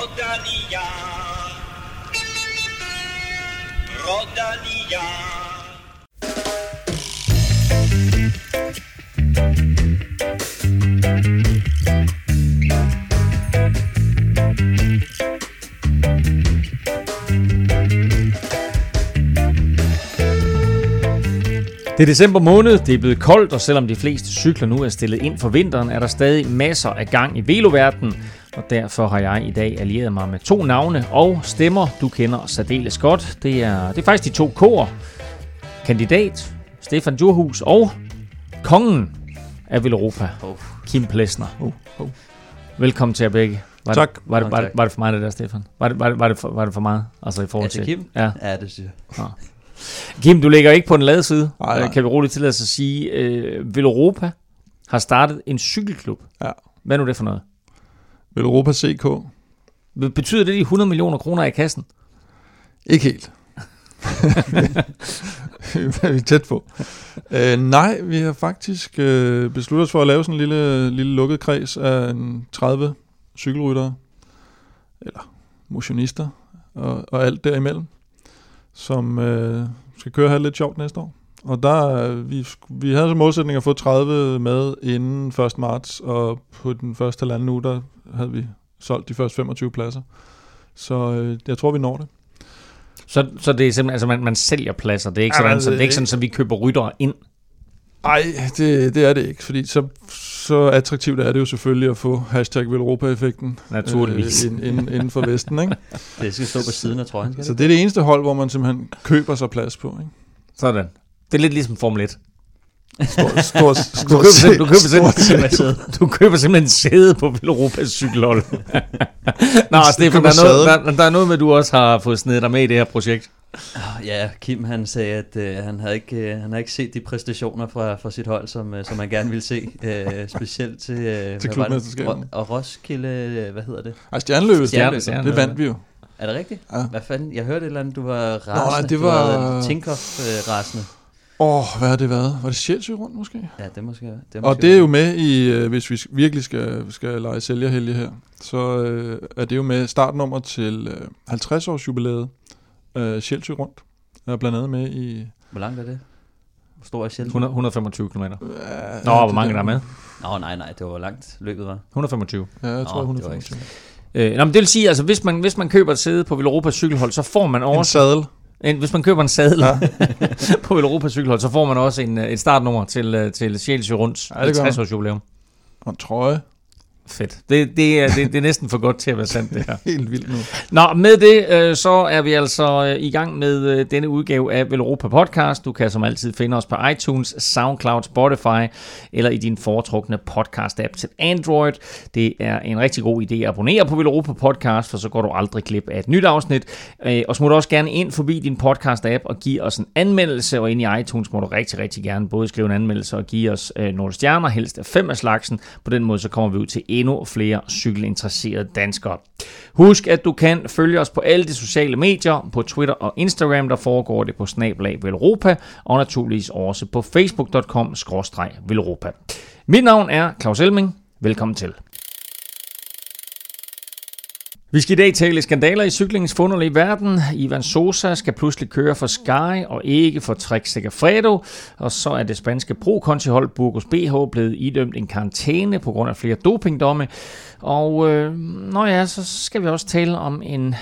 Rodalia. Rodalia. Det er december måned, det er blevet koldt, og selvom de fleste cykler nu er stillet ind for vinteren, er der stadig masser af gang i veloverdenen, og derfor har jeg i dag allieret mig med to navne og stemmer, du kender særdeles godt. Det er, det er faktisk de to kår. Kandidat Stefan Djurhus og kongen af Villeuropa, Oh. Kim Plesner. Uh. Velkommen til jer begge. Var Tak. Det, var, det, var, det, var det for mig det der, Stefan? Var det, var det, var det, for, var det for meget? Altså i forhold det Kim? Ja. Ja, det synes jeg. Kim, du ligger ikke på den lade side. Nej, nej. Øh, Kan vi roligt til os at sige, øh, Villeuropa har startet en cykelklub. Ja. Hvad er nu det for noget? Vel Europa CK? Betyder det de 100 millioner kroner i kassen? Ikke helt. Hvad er vi tæt på? Øh, nej, vi har faktisk øh, besluttet os for at lave sådan en lille, lille lukket kreds af en 30 cykelryttere, eller motionister, og, og alt derimellem, som øh, skal køre og have lidt sjovt næste år. Og der, vi, vi havde som målsætning at få 30 med inden 1. marts, og på den første halvanden uge, der havde vi solgt de første 25 pladser. Så øh, jeg tror, vi når det. Så, så det er simpelthen, altså man, man sælger pladser. Det er ikke sådan, men så det er ikke sådan, at vi køber ryttere ind. Nej, det, det er det ikke, fordi så, så attraktivt er det jo selvfølgelig at få hashtag Velropa-effekten Naturligvis. øh, ind, ind, inden for Vesten. Ikke? Det skal stå på siden af trøjen. Så det? det er det eneste hold, hvor man simpelthen køber sig plads på. Ikke? Sådan. Det er lidt ligesom Formel 1. Stort, stort, Du stort køber, set. sim- du køber, simpelthen, set. du køber simpelthen sæde på Villeuropas cykelhold. Nå, Stefan, der er, noget, der, der er noget med, at du også har fået snedet dig med i det her projekt. Ah, Ja, Kim han sagde, at øh, han havde ikke øh, han havde ikke set de præstationer fra, fra sit hold, som, øh, som han gerne ville se. Øh, specielt til, øh, hvad var det? klubmesterskaberne. Ro- Og Roskilde, øh, hvad hedder det? Ej, stjerneløbet, Stjerne- stjerne- det vandt vi jo. Er det rigtigt? Ja. Hvad fanden? Jeg hørte et eller andet, du var rasende. nej, det Du var- Tinkoff øh, rasende. Åh, oh, hvad har det været? Var det Sjælsø rundt måske? Ja, det måske det måske Og det er jo med i, øh, hvis vi virkelig skal, skal lege sælgerhelge her, så øh, er det jo med startnummer til øh, 50 års jubilæet øh, Sjælsø rundt. Er blandt andet med i... Hvor langt er det? Hvor stor er? 100, 125 km. Øh, Nå, hvor mange der er med? Nå, nej, nej, det var langt løbet var. 125. Ja, jeg Nå, tror det var 125. Øh, nå, men det vil sige, altså hvis man, hvis man køber et sæde på Villeuropas cykelhold, så får man En også... sadel. En, hvis man køber en sadel Ja. på Villeuropas cykelhold, så får man også en, øh, et startnummer til, øh, til Sjælsjø Runds Ja, det gør man. 50 års jubilæum. Og en trøje. Fedt. Det, det, er, det, det er næsten for godt til at være sandt, det her. Helt vildt nu. Nå, med det, øh, så er vi altså øh, i gang med øh, denne udgave af Velropa Podcast. Du kan som altid finde os på iTunes, SoundCloud, Spotify eller i din foretrukne podcast-app til Android. Det er en rigtig god idé at abonnere på Velropa Podcast, for så går du aldrig glip af et nyt afsnit. Og smut også gerne ind forbi din podcast-app og give os en anmeldelse, og ind i iTunes må du rigtig, rigtig gerne både skrive en anmeldelse og give os nogle stjerner, helst af fem af slagsen. På den måde så kommer vi ud til endnu flere cykelinteresserede danskere. Husk, at du kan følge os på alle de sociale medier, på Twitter og Instagram, der foregår det på snablag Velropa, og naturligvis også på facebook.com Velropa. Mit navn er Claus Elming. Velkommen til. Vi skal i dag tale skandaler i cyklingens funderlige verden. Ivan Sosa skal pludselig køre for Sky og ikke for Trek Segafredo. Og så er det spanske pro-kontihold Burgos BH blevet idømt en karantæne på grund af flere dopingdomme. Og øh, nå ja, så skal vi også tale om en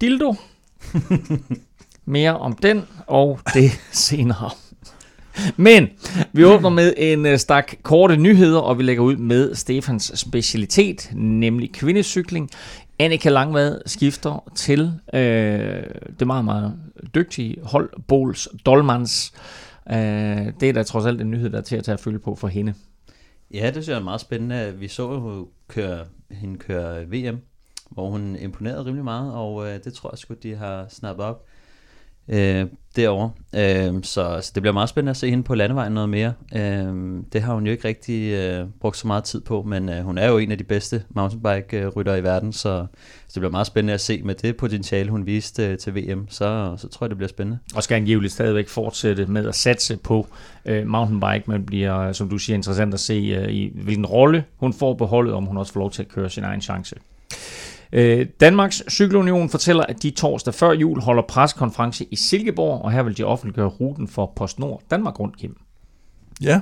dildo. Mere om den og det senere. Men vi åbner med en øh, stak korte nyheder, og vi lægger ud med Stefans specialitet, nemlig kvindecykling. Annika Langvad skifter til øh, det meget, meget dygtige hold Bols Dolmans. Øh, det er da trods alt en nyhed, der er til at tage at følge på for hende. Ja, det synes jeg er meget spændende. Vi så jo køre, hende køre VM, hvor hun imponerede rimelig meget, og øh, det tror jeg sgu, de har snappet op øh, derovre. Øh, så, så det bliver meget spændende at se hende på landevejen noget mere. Øh, det har hun jo ikke rigtig øh, brugt så meget tid på, men øh, hun er jo en af de bedste mountainbike-ryttere i verden, så, så det bliver meget spændende at se med det potentiale, hun viste øh, til VM. Så, så tror jeg, det bliver spændende. Og skal angiveligt stadigvæk fortsætte med at satse på øh, mountainbike, men bliver, øh, som du siger, interessant at se, øh, i hvilken rolle hun får på holdet, om hun også får lov til at køre sin egen chance. Øh, Danmarks Cykelunion fortæller, at de torsdag før jul holder preskonference i Silkeborg, og her vil de offentliggøre ruten for PostNord Danmark rundt, Kim. Ja,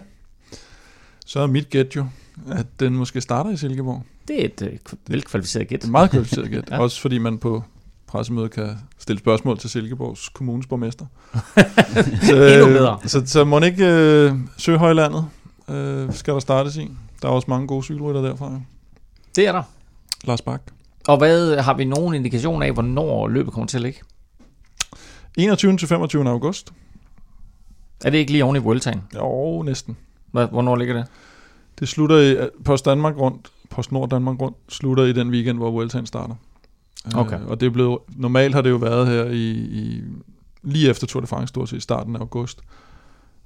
så er mit gæt jo, at den måske starter i Silkeborg. Det er et øh, velkvalificeret gæt. Et meget kvalificeret gæt. Ja. Også fordi man på pressemødet kan stille spørgsmål til Silkeborgs kommunes borgmester. Endnu bedre. Så, så må ikke øh, Søhøjlandet øh, skal der startes i. Der er også mange gode cykelrytter derfra. Jo. Det er der. Lars Bak. Og hvad har vi nogen indikation af, hvornår løbet kommer til at ligge? 21. til 25. august. Er det ikke lige oven i Vueltaen? Jo, næsten. Hvad- Hvornår ligger det? Det slutter i Post Danmark rundt, Post Nord Danmark rundt, slutter i den weekend, hvor Vueltaen starter. Okay. Øh, og det er blevet, normalt har det jo været her i, i lige efter Tour de France, stort set i starten af august.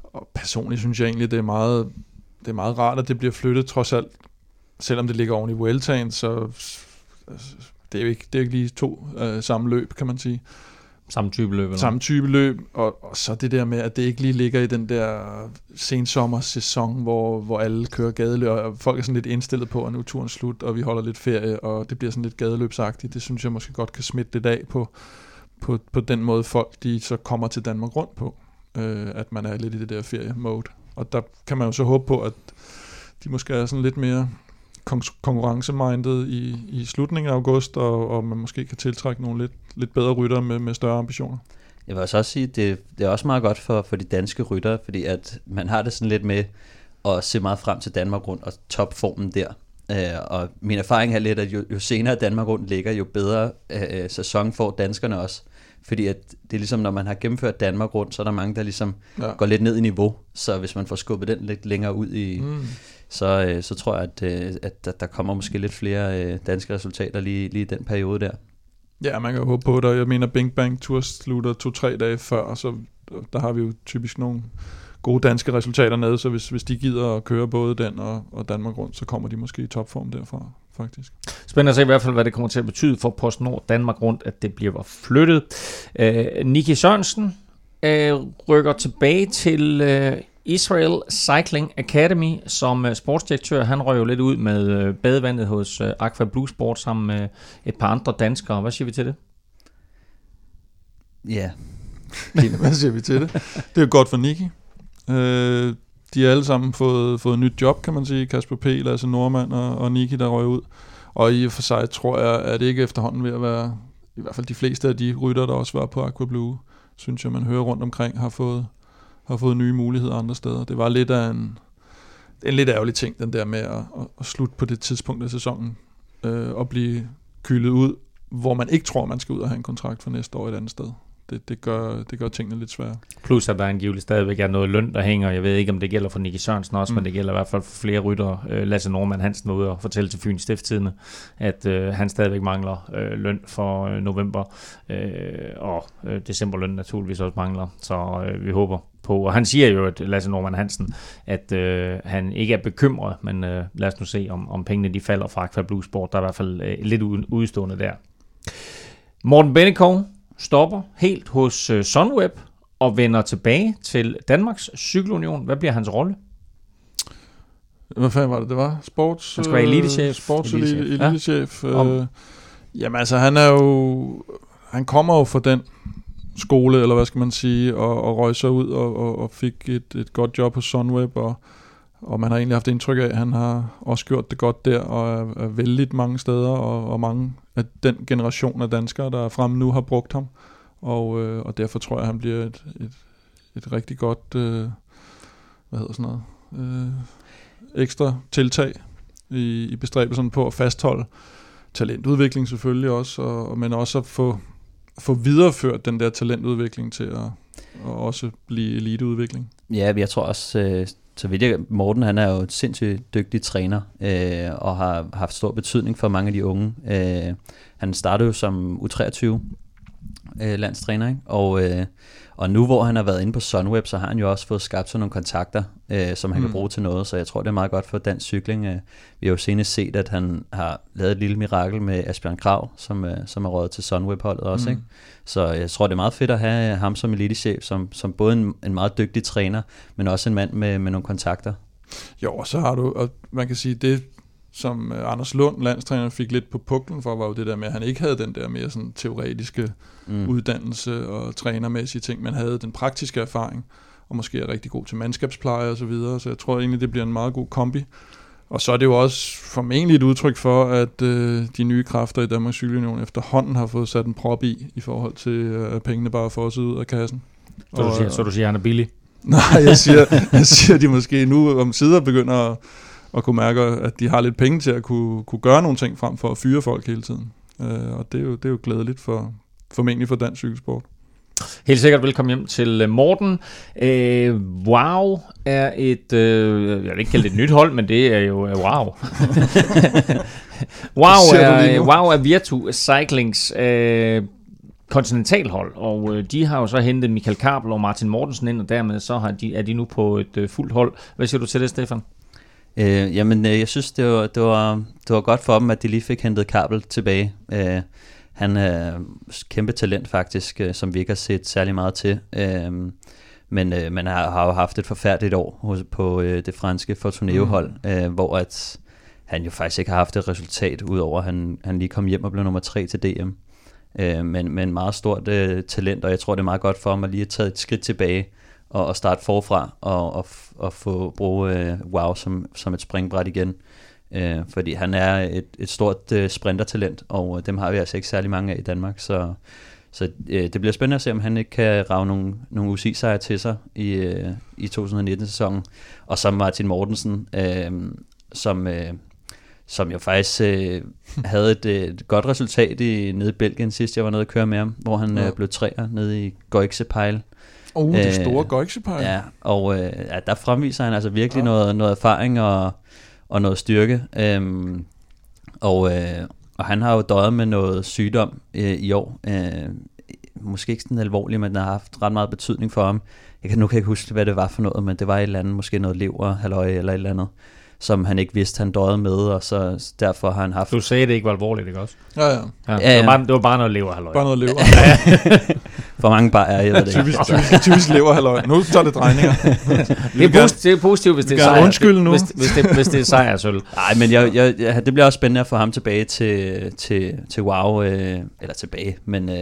Og personligt synes jeg egentlig, det er meget, det er meget rart, at det bliver flyttet, trods alt, selvom det ligger oven i Vueltaen, så det er jo ikke, det er ikke lige to øh, samme løb, kan man sige. Samme type løb? Eller? Samme type løb, og, og så det der med, at det ikke lige ligger i den der sensommersæson, hvor, hvor alle kører gadeløb, og folk er sådan lidt indstillet på, at nu er turen slut, og vi holder lidt ferie, og det bliver sådan lidt gadeløbsagtigt. Det synes jeg måske godt kan smitte lidt af på, på, på den måde, folk de så kommer til Danmark rundt på, øh, at man er lidt i det der ferie-mode. Og der kan man jo så håbe på, at de måske er sådan lidt mere konkurrencemindet i, i slutningen af august, og, og man måske kan tiltrække nogle lidt, lidt bedre ryttere med, med større ambitioner. Jeg vil også sige, det, det er også meget godt for, for de danske ryttere, fordi at man har det sådan lidt med at se meget frem til Danmark rundt og topformen der. Øh, og min erfaring er lidt, at jo, jo senere Danmark rundt ligger, jo bedre øh, sæson får danskerne også. Fordi at det er ligesom, når man har gennemført Danmark rundt, så er der mange, der ligesom Ja. går lidt ned i niveau. Så hvis man får skubbet den lidt længere ud i, Mm. Så, øh, så tror jeg, at, øh, at der, der kommer måske lidt flere øh, danske resultater lige, lige i den periode der. Ja, man kan jo håbe på det. Jeg mener, Bing Bang Tour slutter to-tre dage før, så der har vi jo typisk nogle gode danske resultater nede, så hvis, hvis de gider at køre både den og, og Danmark rundt, så kommer de måske i topform derfra, faktisk. Spændende at se i hvert fald, hvad det kommer til at betyde for PostNord Danmark rundt, at det bliver flyttet. Øh, Niki Sørensen øh, rykker tilbage til øh, Israel Cycling Academy som øh, sportsdirektør. Han røg jo lidt ud med øh, badevandet hos øh, Aqua Blue Sport sammen med et par andre danskere. Hvad siger vi til det? Ja, Hvad siger vi til det? Det er jo godt for Niki. Øh, de har alle sammen fået, fået nyt job, kan man sige. Kasper P., Lasse Normand og, og Niki, der røg ud. Og i og for sig tror jeg, at det ikke efterhånden ved at være, i hvert fald de fleste af de rytter, der også var på Aqua Blue, synes jeg, man hører rundt omkring, har fået, har fået nye muligheder andre steder. Det var lidt af en, en lidt ærgerlig ting, den der med at, at, slutte på det tidspunkt af sæsonen, øh, og blive kylet ud, hvor man ikke tror, man skal ud og have en kontrakt for næste år et andet sted. Det, det, gør, det gør tingene lidt svære. Plus at der angiveligt stadigvæk er noget løn, der hænger. Jeg ved ikke, om det gælder for Nicky Sørensen også, mm. men det gælder i hvert fald for flere ryttere. Øh, Lasse Norman Hansen ude og fortælle til Fyns Stifttidene, at øh, han stadigvæk mangler øh, løn for øh, november, øh, og øh, decemberløn naturligvis også mangler. Så øh, vi håber på, og han siger jo, at Lasse Norman Hansen, at øh, han ikke er bekymret, men øh, lad os nu se, om, om pengene de falder fra Aqua Blue Sport. Der er i hvert fald øh, lidt ud- udstående der. Morten Bennekov stopper helt hos øh, Sunweb og vender tilbage til Danmarks Cykelunion. Hvad bliver hans rolle? Hvad fanden var det, det var? Sports... Han skal være øh, elitechef. Sports Elitechef, elitechef. ja. øh, jamen altså, han er jo... Han kommer jo fra den skole, eller hvad skal man sige, og, og røg sig ud og, og, og fik et, et godt job hos Sunweb, og, og man har egentlig haft indtryk af, at han har også gjort det godt der, og er, er vældig mange steder, og, og mange af den generation af danskere, der er fremme nu, har brugt ham, og, øh, og derfor tror jeg, at han bliver et, et, et rigtig godt, øh, hvad hedder sådan noget, øh, ekstra tiltag i, i bestræbelsen på at fastholde talentudvikling selvfølgelig også, og men også at få, få videreført den der talentudvikling til at, at også blive eliteudvikling. Ja, jeg tror også, øh, så vidt jeg, Morten han er jo en sindssygt dygtig træner, øh, og har haft stor betydning for mange af de unge. Øh, han startede jo som U23 øh, landstræner, ikke? Og, øh, og nu hvor han har været inde på Sunweb, så har han jo også fået skabt sådan nogle kontakter, øh, som han mm. Kan bruge til noget, så jeg tror, det er meget godt for dansk cykling. Øh, vi har jo senest set, at han har lavet et lille mirakel med Asbjørn Krav, som, øh, som er rådet til Sunweb-holdet også, Mm. ikke? Så jeg tror, det er meget fedt at have ham som elitechef, som, som både en, en meget dygtig træner, men også en mand med, med nogle kontakter. Jo, og så har du, og man kan sige, det som øh, Anders Lund, landstræner, fik lidt på puklen for, var jo det der med, at han ikke havde den der mere sådan teoretiske mm. uddannelse og trænermæssige ting, men havde den praktiske erfaring, og måske er rigtig god til mandskabspleje og så videre, så jeg tror egentlig, det bliver en meget god kombi. Og så er det jo også formentlig et udtryk for, at øh, de nye kræfter i Danmarks Cykelunion efterhånden har fået sat en prop i, i forhold til, øh, at pengene bare får ud af kassen. Så, og, du siger, så du siger, at han er billig? Nej, jeg siger, jeg siger, at de måske nu om sider begynder at, at kunne mærke, at de har lidt penge til at kunne, kunne gøre nogle ting frem for at fyre folk hele tiden. Øh, og det er, jo, det er jo glædeligt for, formentlig for dansk cykelsport. Helt sikkert velkommen hjem til øh, Morten. Øh, wow er et, øh, jeg vil ikke kalde det et nyt hold, men det er jo øh, wow. wow, er, wow er Virtu Cyclings øh, kontinentalhold, og øh, de har jo så hentet Michael Kabel og Martin Mortensen ind, og dermed så har de, er de nu på et øh, fuldt hold. Hvad siger du til det, Stefan? Øh, jamen, øh, jeg synes, det var, det, var, det var godt for dem, at de lige fik hentet Kabel tilbage. Øh, han er kæmpe talent faktisk, øh, som vi ikke har set særlig meget til. Øh, men øh, man har, har jo haft et forfærdeligt år hos, på øh, det franske Fortuneo-hold, mm. øh, hvor at han jo faktisk ikke har haft et resultat, udover at han, han lige kom hjem og blev nummer tre til DM. Øh, men, men meget stort øh, talent, og jeg tror, det er meget godt for ham at lige have taget et skridt tilbage og, og starte forfra og, og, og få bruge øh, WOW som, som et springbræt igen. Øh, fordi han er et, et stort øh, sprintertalent, og dem har vi altså ikke særlig mange af i Danmark, så, så øh, det bliver spændende at se, om han ikke kan rave nogle, nogle UCI-sejre til sig i, øh, i 2019-sæsonen. Og så Martin Mortensen, øh, som, øh, som jo faktisk øh, havde et, et godt resultat i, nede i Belgien sidst, jeg var nede at køre med ham, hvor han ja. øh, blev træer nede i Goixepeil. Oh, det store øh. Ja, og øh, ja, der fremviser han altså virkelig ja. noget, noget erfaring og og noget styrke. Øhm, og, øh, og han har jo døjet med noget sygdom øh, i år. Øh, måske ikke sådan alvorligt, men den har haft ret meget betydning for ham. Jeg kan nu kan jeg ikke huske, hvad det var for noget, men det var et eller andet, måske noget lever, halløj eller et eller andet som han ikke vidste, han døde med, og så derfor har han haft... Du sagde, det ikke var alvorligt, ikke også? Ja, ja. ja, ja, ja. Det, var bare, det var bare noget lever, halløj. Bare noget lever. For mange bare er, jeg ved det typisk, typisk, typisk lever, halløj. Nu tager det drejninger. det, er positivt, det er positivt, hvis det er sejr. Undskyld nu. Hvis, hvis, det, hvis det er sejr, sølv. Nej, men jeg, jeg, jeg, det bliver også spændende at få ham tilbage til, til, til WoW, øh, eller tilbage, men... Øh,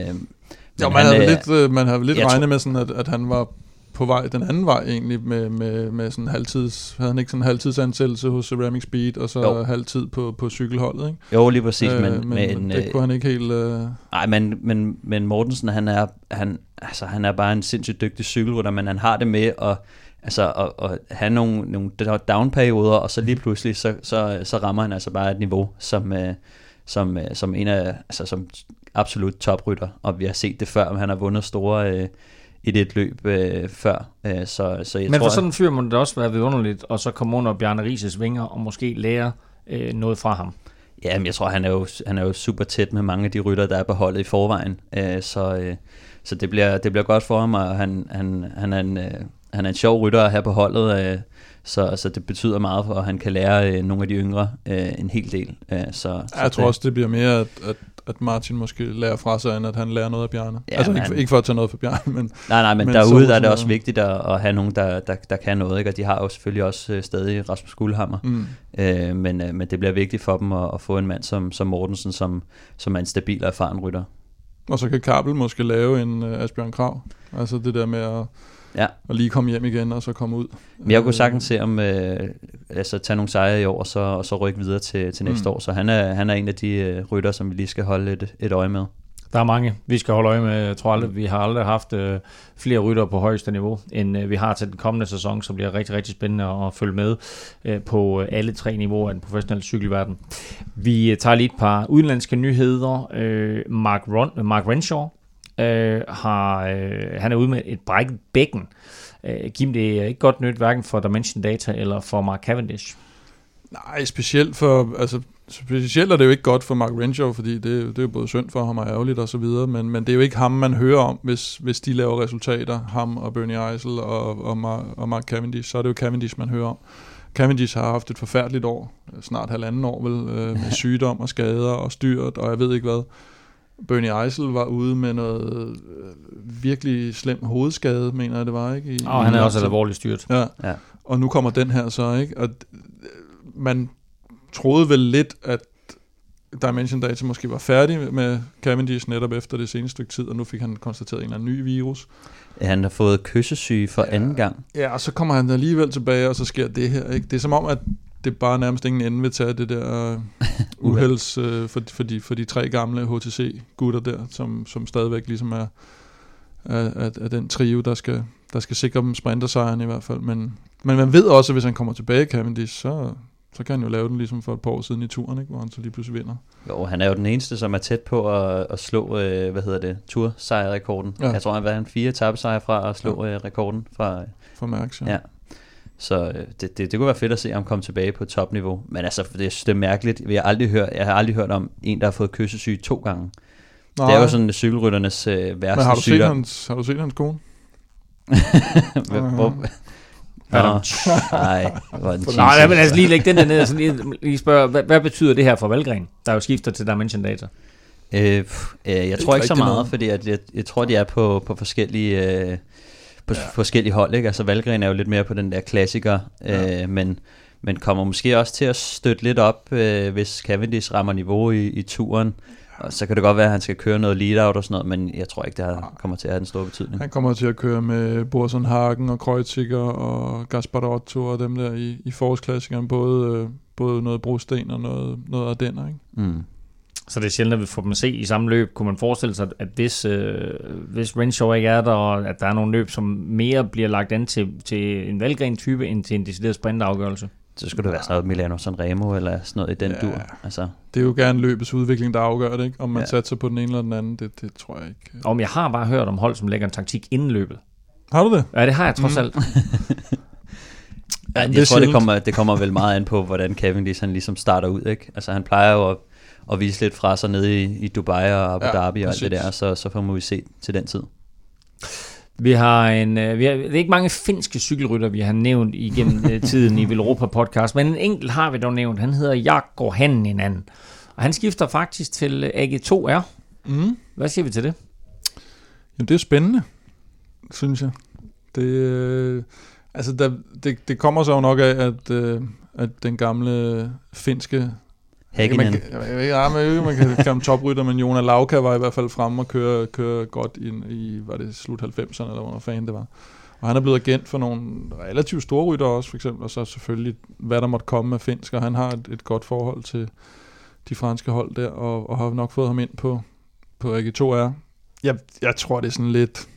jo, man, han, havde lidt, øh, man havde lidt regnet med, sådan, at, at han var på vej den anden vej egentlig med, med, med sådan halvtids, havde han ikke sådan en halvtidsansættelse hos Ceramic Speed, og så jo. halvtid på, på cykelholdet, ikke? Jo, lige præcis, øh, men, men, men det øh, kunne han ikke helt... Øh... Nej, men, men, men Mortensen, han er, han, altså, han er bare en sindssygt dygtig cykelrytter, men han har det med at, altså, at, at have nogle, nogle down-perioder, og så lige pludselig, så, så, så rammer han altså bare et niveau, som, øh, som, øh, som en af, altså som absolut toprytter, og vi har set det før, han har vundet store... Øh, i det løb øh, før. Øh, så, så jeg Men tror, for sådan en fyr må det også være vidunderligt, og så komme under Bjarne Rises vinger og måske lære øh, noget fra ham. Ja, men jeg tror, han er, jo, han er jo super tæt med mange af de rytter, der er på holdet i forvejen. Øh, så øh, så det, bliver, det bliver godt for ham, og han, han, han, er, en, øh, han er en sjov rytter her på holdet. Øh, så, så det betyder meget for, at han kan lære øh, nogle af de yngre øh, en hel del. Øh, så, jeg så tror det, også, det bliver mere, at, at at Martin måske lærer fra sig, end at han lærer noget af Bjarne. Ja, altså ikke, ikke for at tage noget for Bjarne, men... Nej, nej, men, men derude der er det også vigtigt at, at have nogen, der, der, der kan noget, ikke? og de har jo selvfølgelig også øh, stadig Rasmus Guldhammer. Mm. Øh, men, øh, men det bliver vigtigt for dem at, at få en mand som, som Mortensen, som, som er en stabil og erfaren rytter. Og så kan Kabel måske lave en uh, Asbjørn Krav. Altså det der med at Ja. Og lige komme hjem igen, og så komme ud. Men jeg kunne sagtens se om øh, altså, tage nogle sejre i år, og så, og så rykke videre til, til næste mm. år. Så han er, han er en af de øh, rytter, som vi lige skal holde et, et øje med. Der er mange, vi skal holde øje med. Jeg tror aldrig, vi har aldrig haft øh, flere rytter på højeste niveau, end øh, vi har til den kommende sæson, som bliver rigtig, rigtig spændende at følge med øh, på øh, alle tre niveauer af den professionelle cykelverden. Vi øh, tager lige et par udenlandske nyheder. Øh, Mark, Ron, Mark Renshaw, øh, har, øh, han er ude med et brækket bækken. Øh, Kim, det er ikke godt nyt, hverken for Dimension Data eller for Mark Cavendish. Nej, specielt for, altså, specielt er det jo ikke godt for Mark Renshaw, fordi det, det er jo både synd for ham og ærgerligt og så videre, men, men det er jo ikke ham, man hører om, hvis, hvis de laver resultater, ham og Bernie Eisel og, og, Mark, og Mark Cavendish, så er det jo Cavendish, man hører om. Cavendish har haft et forfærdeligt år, snart halvanden år vel, øh, med sygdom og skader og styrt, og jeg ved ikke hvad. Bernie Eisel var ude med noget øh, virkelig slem hovedskade, mener jeg det var, ikke? I, og han er også alvorligt styrt. Ja. ja, og nu kommer den her så, ikke? Og man troede vel lidt, at Dimension Data måske var færdig med Cavendish netop efter det seneste stykke tid, og nu fik han konstateret en eller anden ny virus. Han har fået kyssesyge for ja. anden gang. Ja, og så kommer han alligevel tilbage, og så sker det her. Ikke? Det er som om, at det bare nærmest ingen ende vil tage det der uh, uhelds uh, for, for, de, for de tre gamle HTC-gutter der, som, som stadigvæk ligesom er, er, er, er den trio, der skal, der skal sikre dem sprintersejren i hvert fald. Men, men man ved også, at hvis han kommer tilbage, Cavendish, så, så kan han jo lave den ligesom for et par år siden i turen, ikke? hvor han så lige pludselig vinder. Jo, han er jo den eneste, som er tæt på at, at slå, øh, hvad hedder det, tursejrrekorden. Ja. Jeg tror, han var en fire tabesejre fra at slå ja. øh, rekorden fra... For Max, ja. ja. Så øh, det, det, det kunne være fedt at se ham komme tilbage på topniveau. Men altså, det, det er mærkeligt. Jeg har, aldrig hørt, jeg har aldrig hørt om en, der har fået kyssesyge to gange. Nej. Det er jo sådan cykelrytternes øh, værste Men har du, set hans, har du set hans kone? Hvor, Nå, nej, Nej, men altså lige lægge den der ned og så lige, lige spørge, hvad, hvad betyder det her for Valgren, der jo skifter til Dimension Data? Øh, øh, jeg tror ikke så meget, fordi at jeg, jeg tror, de er på, på forskellige... Øh, på ja. forskellige hold, ikke? Altså Valgren er jo lidt mere på den der klassiker, ja. øh, men, men kommer måske også til at støtte lidt op, øh, hvis Cavendish rammer niveau i, i turen. Og så kan det godt være, at han skal køre noget lead-out og sådan noget, men jeg tror ikke, det kommer til at have den store betydning. Han kommer til at køre med Borson Hagen og Kreuziger og Gasparotto og dem der i, i forårsklassikeren, både, øh, både noget brosten og noget, noget Ardenner, ikke? Mm. Så det er sjældent, at vi får dem at se i samme løb. Kunne man forestille sig, at hvis, øh, hvis Renshaw ikke er der, og at der er nogle løb, som mere bliver lagt an til, til en valgren-type, end til en decideret sprintafgørelse? Så skulle det være sådan noget Milano Sanremo, eller sådan noget i den ja, dur. Altså. Det er jo gerne løbets udvikling, der afgør det, ikke? Om man ja. satser på den ene eller den anden, det, det tror jeg ikke. Om jeg har bare hørt om hold, som lægger en taktik inden løbet. Har du det? Ja, det har jeg trods mm. alt. ja, jeg det tror, det kommer, det kommer vel meget an på, hvordan Kevin han ligesom starter ud. Ikke? Altså, han plejer jo at at vise lidt fra sig nede i, i Dubai og Abu Dhabi ja, og alt det der, så, så får vi se til den tid. Vi har en, øh, vi har, det er ikke mange finske cykelrytter, vi har nævnt igennem øh, tiden i Velropa podcast, men en enkelt har vi dog nævnt. Han hedder Jakob Hanninen, og han skifter faktisk til øh, AG2R. Mm. Hvad siger vi til det? Jamen, det er spændende, synes jeg. Det, øh, altså, der, det, det kommer så jo nok af, at, øh, at den gamle finske Hakkinen. Man, ja, man, man kan kalde toprytter, men Jonas Lauka var i hvert fald fremme og køre, køre godt i, i, var det slut 90'erne, eller hvor fanden det var. Og han er blevet agent for nogle relativt store rytter også, for eksempel, og så selvfølgelig, hvad der måtte komme med finsk, og han har et, et godt forhold til de franske hold der, og, og har nok fået ham ind på, på AG2R. Jeg, jeg tror, det er sådan lidt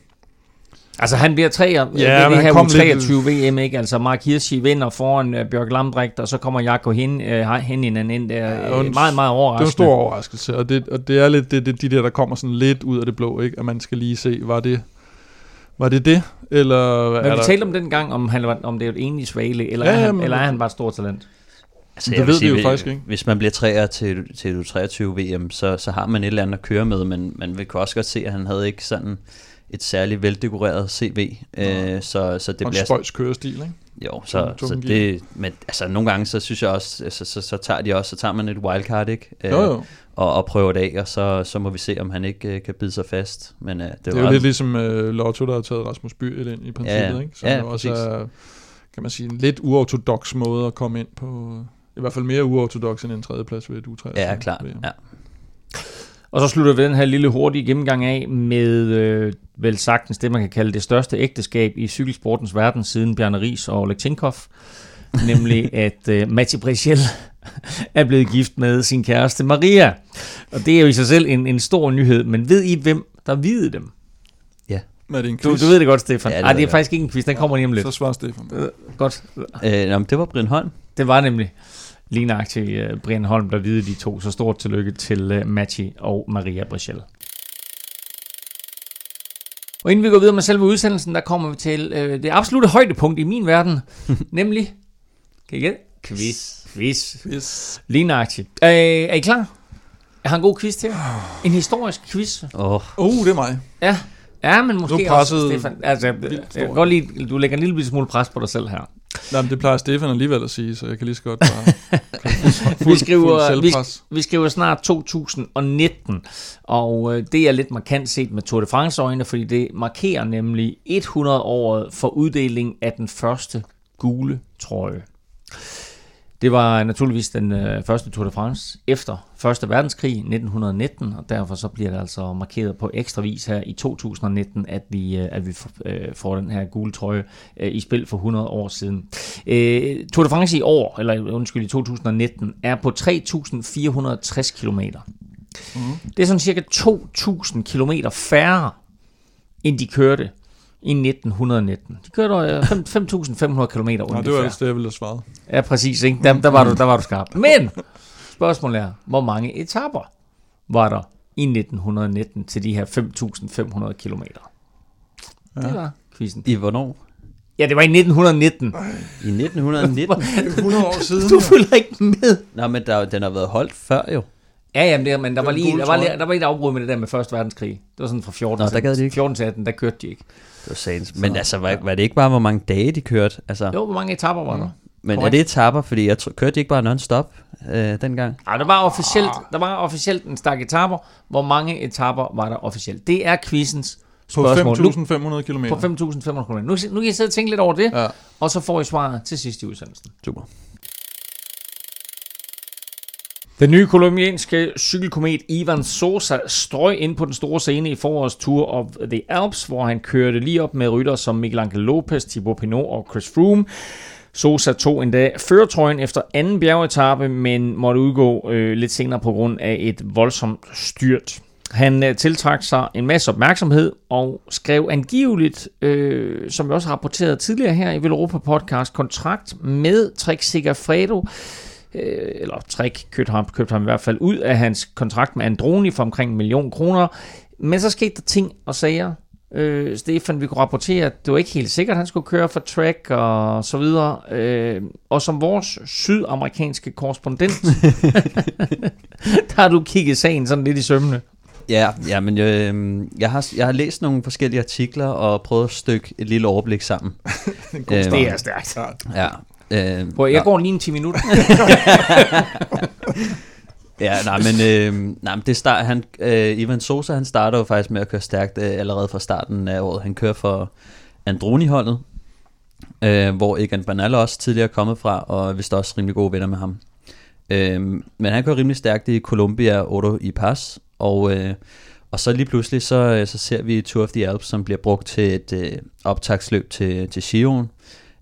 Altså han bliver tre ja, det, det her U23 VM, ikke? Altså Mark Hirschi vinder foran uh, Bjørk Lambrecht, og så kommer Jakob hen, uh, hen ind der. Ja, uh, meget, meget overraskende. Det er en stor overraskelse, og det, og det er lidt det, det, de der, der kommer sådan lidt ud af det blå, ikke? At man skal lige se, var det var det det? Eller Men vi der... talte om den gang, om, han, om det er et enlig svale, eller, ja, er han, men, eller er han bare et stort talent? Altså, det ved sige, vi jo faktisk ikke. Hvis man bliver træer til, til U23 VM, så, så har man et eller andet at køre med, men man vil også godt se, at han havde ikke sådan et særligt veldekoreret CV. Øh, så, så det og bliver... spøjs kørestil, ikke? Jo, så, så det, men altså nogle gange, så synes jeg også, altså, så, så, tager de også, så tager man et wildcard, ikke? Øh, jo, jo. Og, og prøver det af, og så, så må vi se, om han ikke øh, kan bide sig fast. Men, øh, det, det er jo lidt ligesom øh, Lotto, der har taget Rasmus By ind i princippet, ja, ikke? Så ja, også er, kan man sige, en lidt uortodox måde at komme ind på. I hvert fald mere uortodox end en tredjeplads ved et U23. Ja, klart. Ja. Og så slutter vi den her lille hurtige gennemgang af med øh, vel sagtens det, man kan kalde det største ægteskab i cykelsportens verden siden Bjarne Ries og Oleg Tinkov. nemlig at øh, Mati Brichel er blevet gift med sin kæreste Maria. Og det er jo i sig selv en, en stor nyhed, men ved I, hvem der videde dem? Ja. Er det en quiz? Du, du ved det godt, Stefan. Ja, det, Ej, det er faktisk ikke en quiz, den kommer lige om lidt. Så svarer Stefan. Øh, godt. Øh, jamen, det var Brian Holm. Det var nemlig lige nøjagtigt uh, Brian Holm, der videde de to. Så stort tillykke til uh, Machi og Maria Brichel. Og inden vi går videre med selve udsendelsen, der kommer vi til øh, det absolutte højdepunkt i min verden, nemlig, kan I gætte? Quiz. Quiz. Quiz. Lige nøjagtigt. Øh, er I klar? Jeg har en god quiz til En historisk quiz. Oh. Uh, det er mig. Ja. Ja, men måske også, Stefan. Altså, jeg, jeg kan godt lide, du lægger en lille smule pres på dig selv her. Nej, men det plejer Stefan alligevel at sige, så jeg kan lige så godt bare... fuld, vi, skriver, vi, vi skriver snart 2019, og øh, det er lidt markant set med Tour de France øjne, fordi det markerer nemlig 100 året for uddeling af den første gule trøje. Det var naturligvis den øh, første Tour de France efter Første Verdenskrig 1919, og derfor så bliver det altså markeret på ekstra vis her i 2019, at vi, øh, at vi øh, får den her gule trøje øh, i spil for 100 år siden. Øh, Tour de France i år, eller undskyld i 2019, er på 3.460 km. Mm. Det er sådan cirka 2.000 km færre, end de kørte i 1919. De kørte 5.500 km Ja, det var ellers det, jeg ville have svaret. Ja, præcis. Ikke? Der, der, var du, der var du skarp. Men spørgsmålet er, hvor mange etapper var der i 1919 til de her 5.500 km? Ja. Det var quizzen. I hvornår? Ja, det var i 1919. I 1919? 100 år siden. Du følger ikke med. Nå, men der, den har været holdt før jo. Ja, jamen det, men der Det var, var lige, der, var, der var lige et afbrud med det der med Første Verdenskrig. Det var sådan fra 14, Nå, der gad de ikke. 14 til 18, der kørte de ikke. Det var sagens. Men altså, var, var det ikke bare, hvor mange dage de kørte? Altså, Jo, hvor mange etapper var der? men er korrekt. det etapper? Fordi jeg tror, kørte de ikke bare non-stop øh, dengang? Ej, der var officielt, der var officielt en stak etapper. Hvor mange etapper var der officielt? Det er quizens På spørgsmål. Nu- 5.500 km. På 5.500 km. Nu, nu kan I sidde og tænke lidt over det, Ja. og så får I svaret til sidst i udsendelsen. Super. Den nye kolumbianske cykelkomet Ivan Sosa strøg ind på den store scene i forårets Tour of the Alps, hvor han kørte lige op med rytter som Miguel Angel Lopez, Thibaut Pinot og Chris Froome. Sosa tog endda føretrøjen efter anden bjergetappe, men måtte udgå øh, lidt senere på grund af et voldsomt styrt. Han øh, tiltrak sig en masse opmærksomhed og skrev angiveligt, øh, som vi også har rapporteret tidligere her i Vel Europa Podcast, kontrakt med Trek Segafredo, øh, eller Trek købte ham, købte ham i hvert fald ud af hans kontrakt med Androni for omkring en million kroner. Men så skete der ting og sager. Øh, Stefan, vi kunne rapportere, at det var ikke helt sikkert, at han skulle køre for Trek og så videre. Øh, og som vores sydamerikanske korrespondent, der har du kigget sagen sådan lidt i sømmene. Ja, ja men øh, jeg, har, jeg har læst nogle forskellige artikler og prøvet at stykke et lille overblik sammen. Øh, start. Det er stærkt. Ja. Øh, Prøv, jeg ja. går lige en 10 minutter. Ja, nej, men, øh, nej, men det start, han, øh, Ivan Sosa, han starter jo faktisk med at køre stærkt øh, allerede fra starten af året. Han kører for Androni-holdet, øh, hvor Egan Bernal også tidligere er kommet fra, og er vist også rimelig gode venner med ham. Øh, men han kører rimelig stærkt i Colombia Auto i Pas, og, øh, og så lige pludselig, så, øh, så ser vi Tour of the Alps, som bliver brugt til et øh, optagsløb til, til Giron,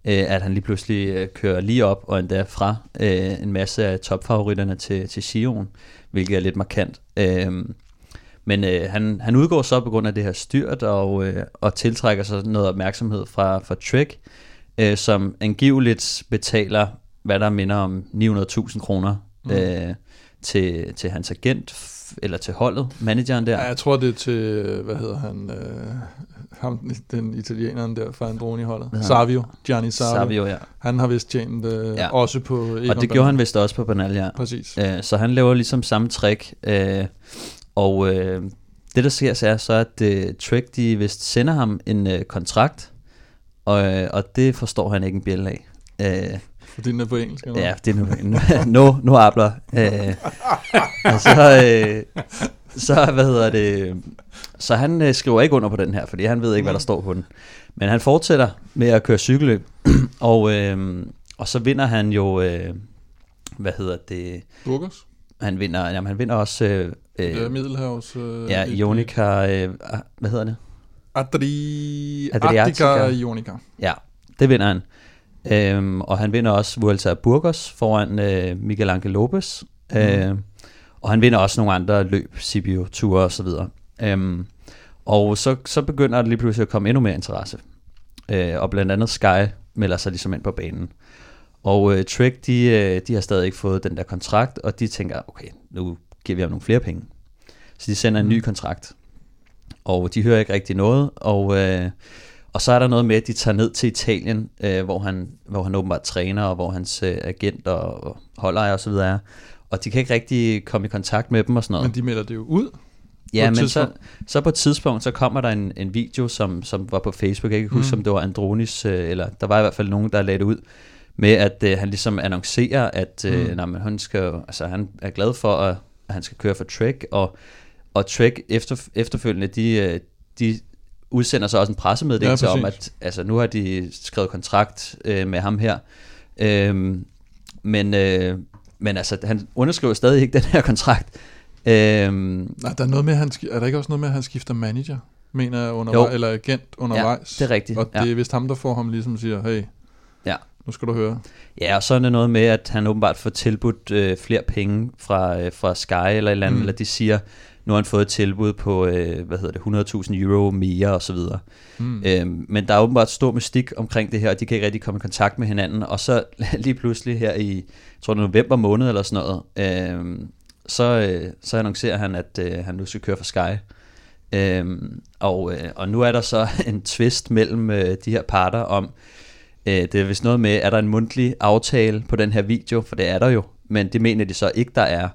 øh, at han lige pludselig øh, kører lige op, og endda fra øh, en masse af topfavoritterne til, til Giron, hvilket er lidt markant. Øh, men øh, han, han udgår så på grund af det her styrt, og, øh, og tiltrækker sig noget opmærksomhed fra, fra Trek, øh, som angiveligt betaler, hvad der minder om 900.000 kroner Mm. øh, til, til hans agent, eller til holdet, manageren der. Ja, jeg tror, det er til, hvad hedder han, øh, ham, den italieneren der fra Androni-holdet. Savio, Gianni Savio. Savio, ja. Han har vist tjent øh, Ja. også på Egon Og det gjorde han vist også på Bernal, ja. Præcis. Øh, så han laver ligesom samme trick. Øh, og øh, det der sker, så er så, at øh, Trek de vist sender ham en øh, kontrakt, og, øh, og det forstår han ikke en bjæl af. Øh, Fordi den er på engelsk. Eller? ja, det er nu, nu, nu abler. Øh, og så, øh, så, hvad hedder det, så han øh, skriver ikke under på den her, fordi han ved ikke, hvad der står på den. Men han fortsætter med at køre cykelløb, og, øh, og så vinder han jo, øh, hvad hedder det, Burgers? han vinder, jamen, han vinder også, øh, Øh, øh, Middelhavs... Øh, ja, et- Ionica, øh, ah, hvad hedder det? Adri... Adriatica Ionica. Ja, det vinder han. Øhm, og han vinder også Vuelta Burgos foran øh, Miguel Angel Lopez. Mm. Øh, og han vinder også nogle andre løb, Sibiu Tour og så videre. Øhm, og så, så begynder der lige pludselig at komme endnu mere interesse. Øh, og blandt andet Sky melder sig ligesom ind på banen. Og øh, Trek, de, øh, de har stadig ikke fået den der kontrakt, og de tænker, okay, nu giver vi ham nogle flere penge. Så de sender en ny kontrakt. Og de hører ikke rigtig noget, og, øh, og så er der noget med, at de tager ned til Italien, øh, hvor, han, hvor han åbenbart træner, og hvor hans øh, agent og, og holdejer og så videre er. Og de kan ikke rigtig komme i kontakt med dem og sådan noget. Men de melder det jo ud. Ja, men så, så på et tidspunkt, så kommer der en, en video, som, som var på Facebook. Jeg kan ikke huske, Mm. om det var Andronis, øh, eller der var i hvert fald nogen, der lagde det ud, med at øh, han ligesom annoncerer, at øh, Mm. nej, men han, skal, altså, han er glad for, at, at han skal køre for Trek, og, og Trek efter, efterfølgende, de, øh, de udsender så også en pressemeddelelse Ja, ja, om, at altså, nu har de skrevet kontrakt øh, med ham her. Øhm, men, øh, men altså, han underskriver stadig ikke den her kontrakt. Øh, Nej, der er, noget med, han, er der ikke også noget med, at han skifter manager? Mener jeg undervejs, eller agent undervejs. det er rigtigt, Og det ja. er vist ham, der får ham ligesom siger, hey, Ja. nu skal du høre. Ja, og så er det noget med, at han åbenbart får tilbudt øh, flere penge fra, øh, fra Sky eller et eller andet, mm. eller de siger, nu har han fået et tilbud på, øh, hvad hedder det, 100.000 euro mere og så videre. Mm. Øhm, men der er åbenbart stor mystik omkring det her, og de kan ikke rigtig komme i kontakt med hinanden. Og så lige pludselig her i, jeg tror det er november måned eller sådan noget, øhm, så, øh, så annoncerer han, at øh, han nu skal køre for Sky. Øhm, og, øh, og nu er der så en twist mellem øh, de her parter om, øh, det er vist noget med, er der en mundtlig aftale på den her video, for det er der jo, men det mener de så ikke, der er.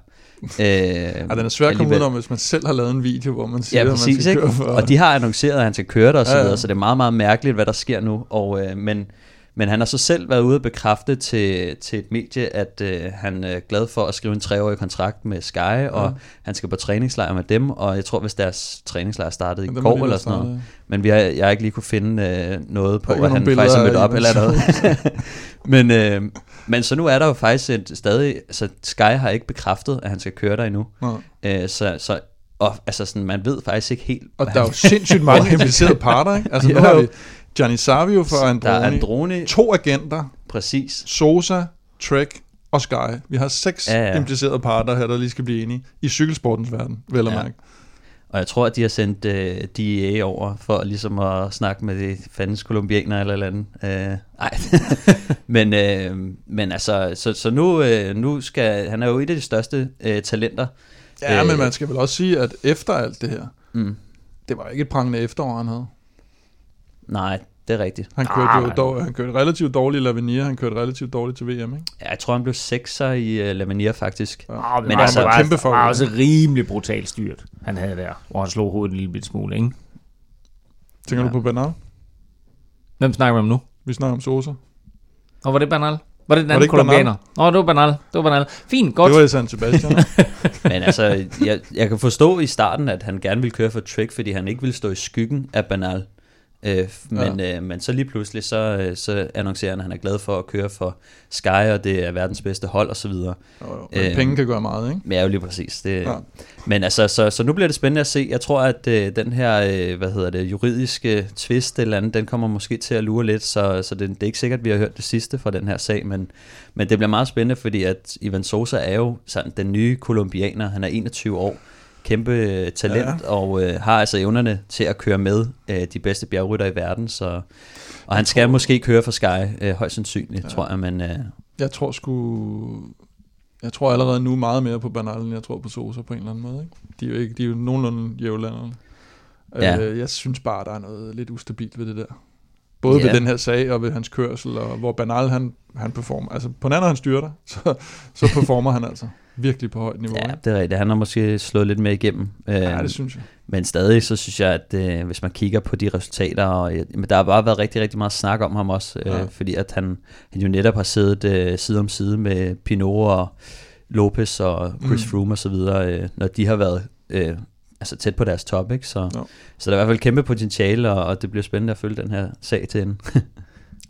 Øh, Ja, den er svær at komme alligevel. ud om, hvis man selv har lavet en video, hvor man siger, Ja, at man præcis, skal ikke? køre for... Og de har annonceret, at han skal køre der og så Ja, ja. videre, så det er meget, meget mærkeligt, hvad der sker nu. Og, øh, men, men han har så selv været ude og bekræfte til, til et medie, at øh, han er glad for at skrive en treårig kontrakt med Sky, og han skal på træningslejr med dem, og jeg tror, hvis deres træningslejr startede i den går eller sådan noget. Men vi har, jeg har ikke lige kunne finde øh, noget på, at han faktisk er mødt op eller noget. men, øh, men så nu er der jo faktisk et, stadig, altså Sky har ikke bekræftet, at han skal køre der endnu. Nej. Øh, så, så og, altså sådan, man ved faktisk ikke helt, Og der er jo sindssygt mange implicerede parter, ikke? Altså nu Jo. har vi Gianni Savio for Der er Androni, Androni, to agenter, præcis. Sosa, Trek og Sky. Vi har seks Ja, ja. implicerede parter her, der lige skal blive enige i cykelsportens verden, vel at Ja. mærke. Og jeg tror, at de har sendt øh, DEA over for ligesom at snakke med de fandens kolumbianere eller eller andet. Øh, ej. men, øh, men altså, så, så nu, øh, nu skal, han er jo et af de største øh, talenter. Ja, Øh, men man skal vel også sige, at efter alt det her, Mm. det var ikke et prangende efterår, han havde. Nej, det er rigtigt. Han Ah, kørte jo men- dog, han kørte relativt dårligt i Lavinia, han kørte relativt dårligt til VM, ikke? Ja, jeg tror, han blev sekser i uh, Lavanier faktisk. Ja. Oh, Men men altså, altså, var, kæmpe var også rimelig brutalt styrt, han havde der, hvor han slog hovedet en lille bitte smule, ikke? Tænker Ja. du på Bernal? Hvem snakker vi om nu? Vi snakker om Sosa. Og var det Bernal? Var det den anden kolumbianer? Nå, det var Bernal. Det var Bernal. Fint, godt. Det var San Sebastian. Men altså, jeg, jeg kan forstå i starten, at han gerne ville køre for Trek, fordi han ikke ville stå i skyggen af Banal. Øh, men, ja. øh, men så lige pludselig, så, øh, så annoncerer han, at han er glad for at køre for Sky, og det er verdens bedste hold og så videre. Jo, jo. Men Øhm. penge kan gøre meget, ikke? Men ja, jo lige præcis. Det, Ja. Men altså, så, så nu bliver det spændende at se. Jeg tror, at øh, den her, øh, hvad hedder det, juridiske twist eller andet, den kommer måske til at lure lidt, så, så det, det er ikke sikkert, at vi har hørt det sidste fra den her sag, men, men det bliver meget spændende, fordi at Ivan Sosa er jo sådan den nye kolumbianer. Han er 21 år, kæmpe øh, talent, Ja. og øh, har altså evnerne til at køre med øh, de bedste bjergrytter i verden, så... Og han skal måske køre for Sky, øh, højst sandsynligt, Ja. tror jeg, men... Øh, Jeg tror sgu... Jeg tror allerede nu meget mere på Bernal, end jeg tror på Sosa på en eller anden måde. Ikke? De, er jo ikke, de er jo nogenlunde jævlanderne. Ja. Øh, jeg synes bare, der er noget lidt ustabilt ved det der. Både Ja. ved den her sag og ved hans kørsel, og hvor Bernal han, han performer. Altså på nær når han styrter, så, så performer han altså virkelig på højt niveau. ja, ikke? det er rigtigt. Han har måske slået lidt mere igennem. Øh, ja, det synes jeg. Men stadig så synes jeg, at øh, hvis man kigger på de resultater, og, øh, men der har bare været rigtig, rigtig meget snak om ham også, øh, Ja. fordi at han, han jo netop har siddet øh, side om side med Pinot og Lopez og Chris Mm. Froome og så videre, øh, når de har været øh, altså tæt på deres top, ikke? Så, Jo. så der er i hvert fald kæmpe potentiale, og, og det bliver spændende at følge den her sag til ende.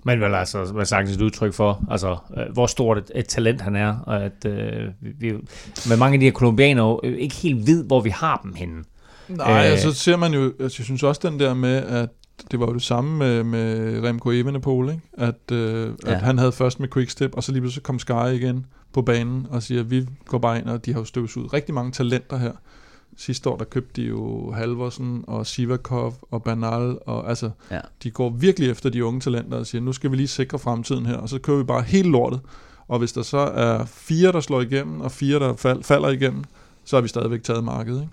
Men vel altså, hvad sagt et udtryk for, altså, øh, hvor stort et, et talent han er, og at øh, vi, med mange af de her kolumbianere øh, ikke helt ved, hvor vi har dem henne. Nej, Øh. øh, så ser man jo, altså, jeg synes også den der med, at det var jo det samme med, med Remco Evenepoel, ikke? At, øh, ja. At han havde først med Quickstep, og så lige pludselig kom Sky igen på banen og siger, at vi går bare ind, og de har jo støvsud rigtig mange talenter her. Sidste år, der købte de jo Halvorsen og Sivakov og Bernal, og altså, Ja. de går virkelig efter de unge talenter og siger, nu skal vi lige sikre fremtiden her, og så kører vi bare helt lortet. Og hvis der så er fire, der slår igennem, og fire, der fal- falder igennem, så har vi stadigvæk taget markedet, ikke?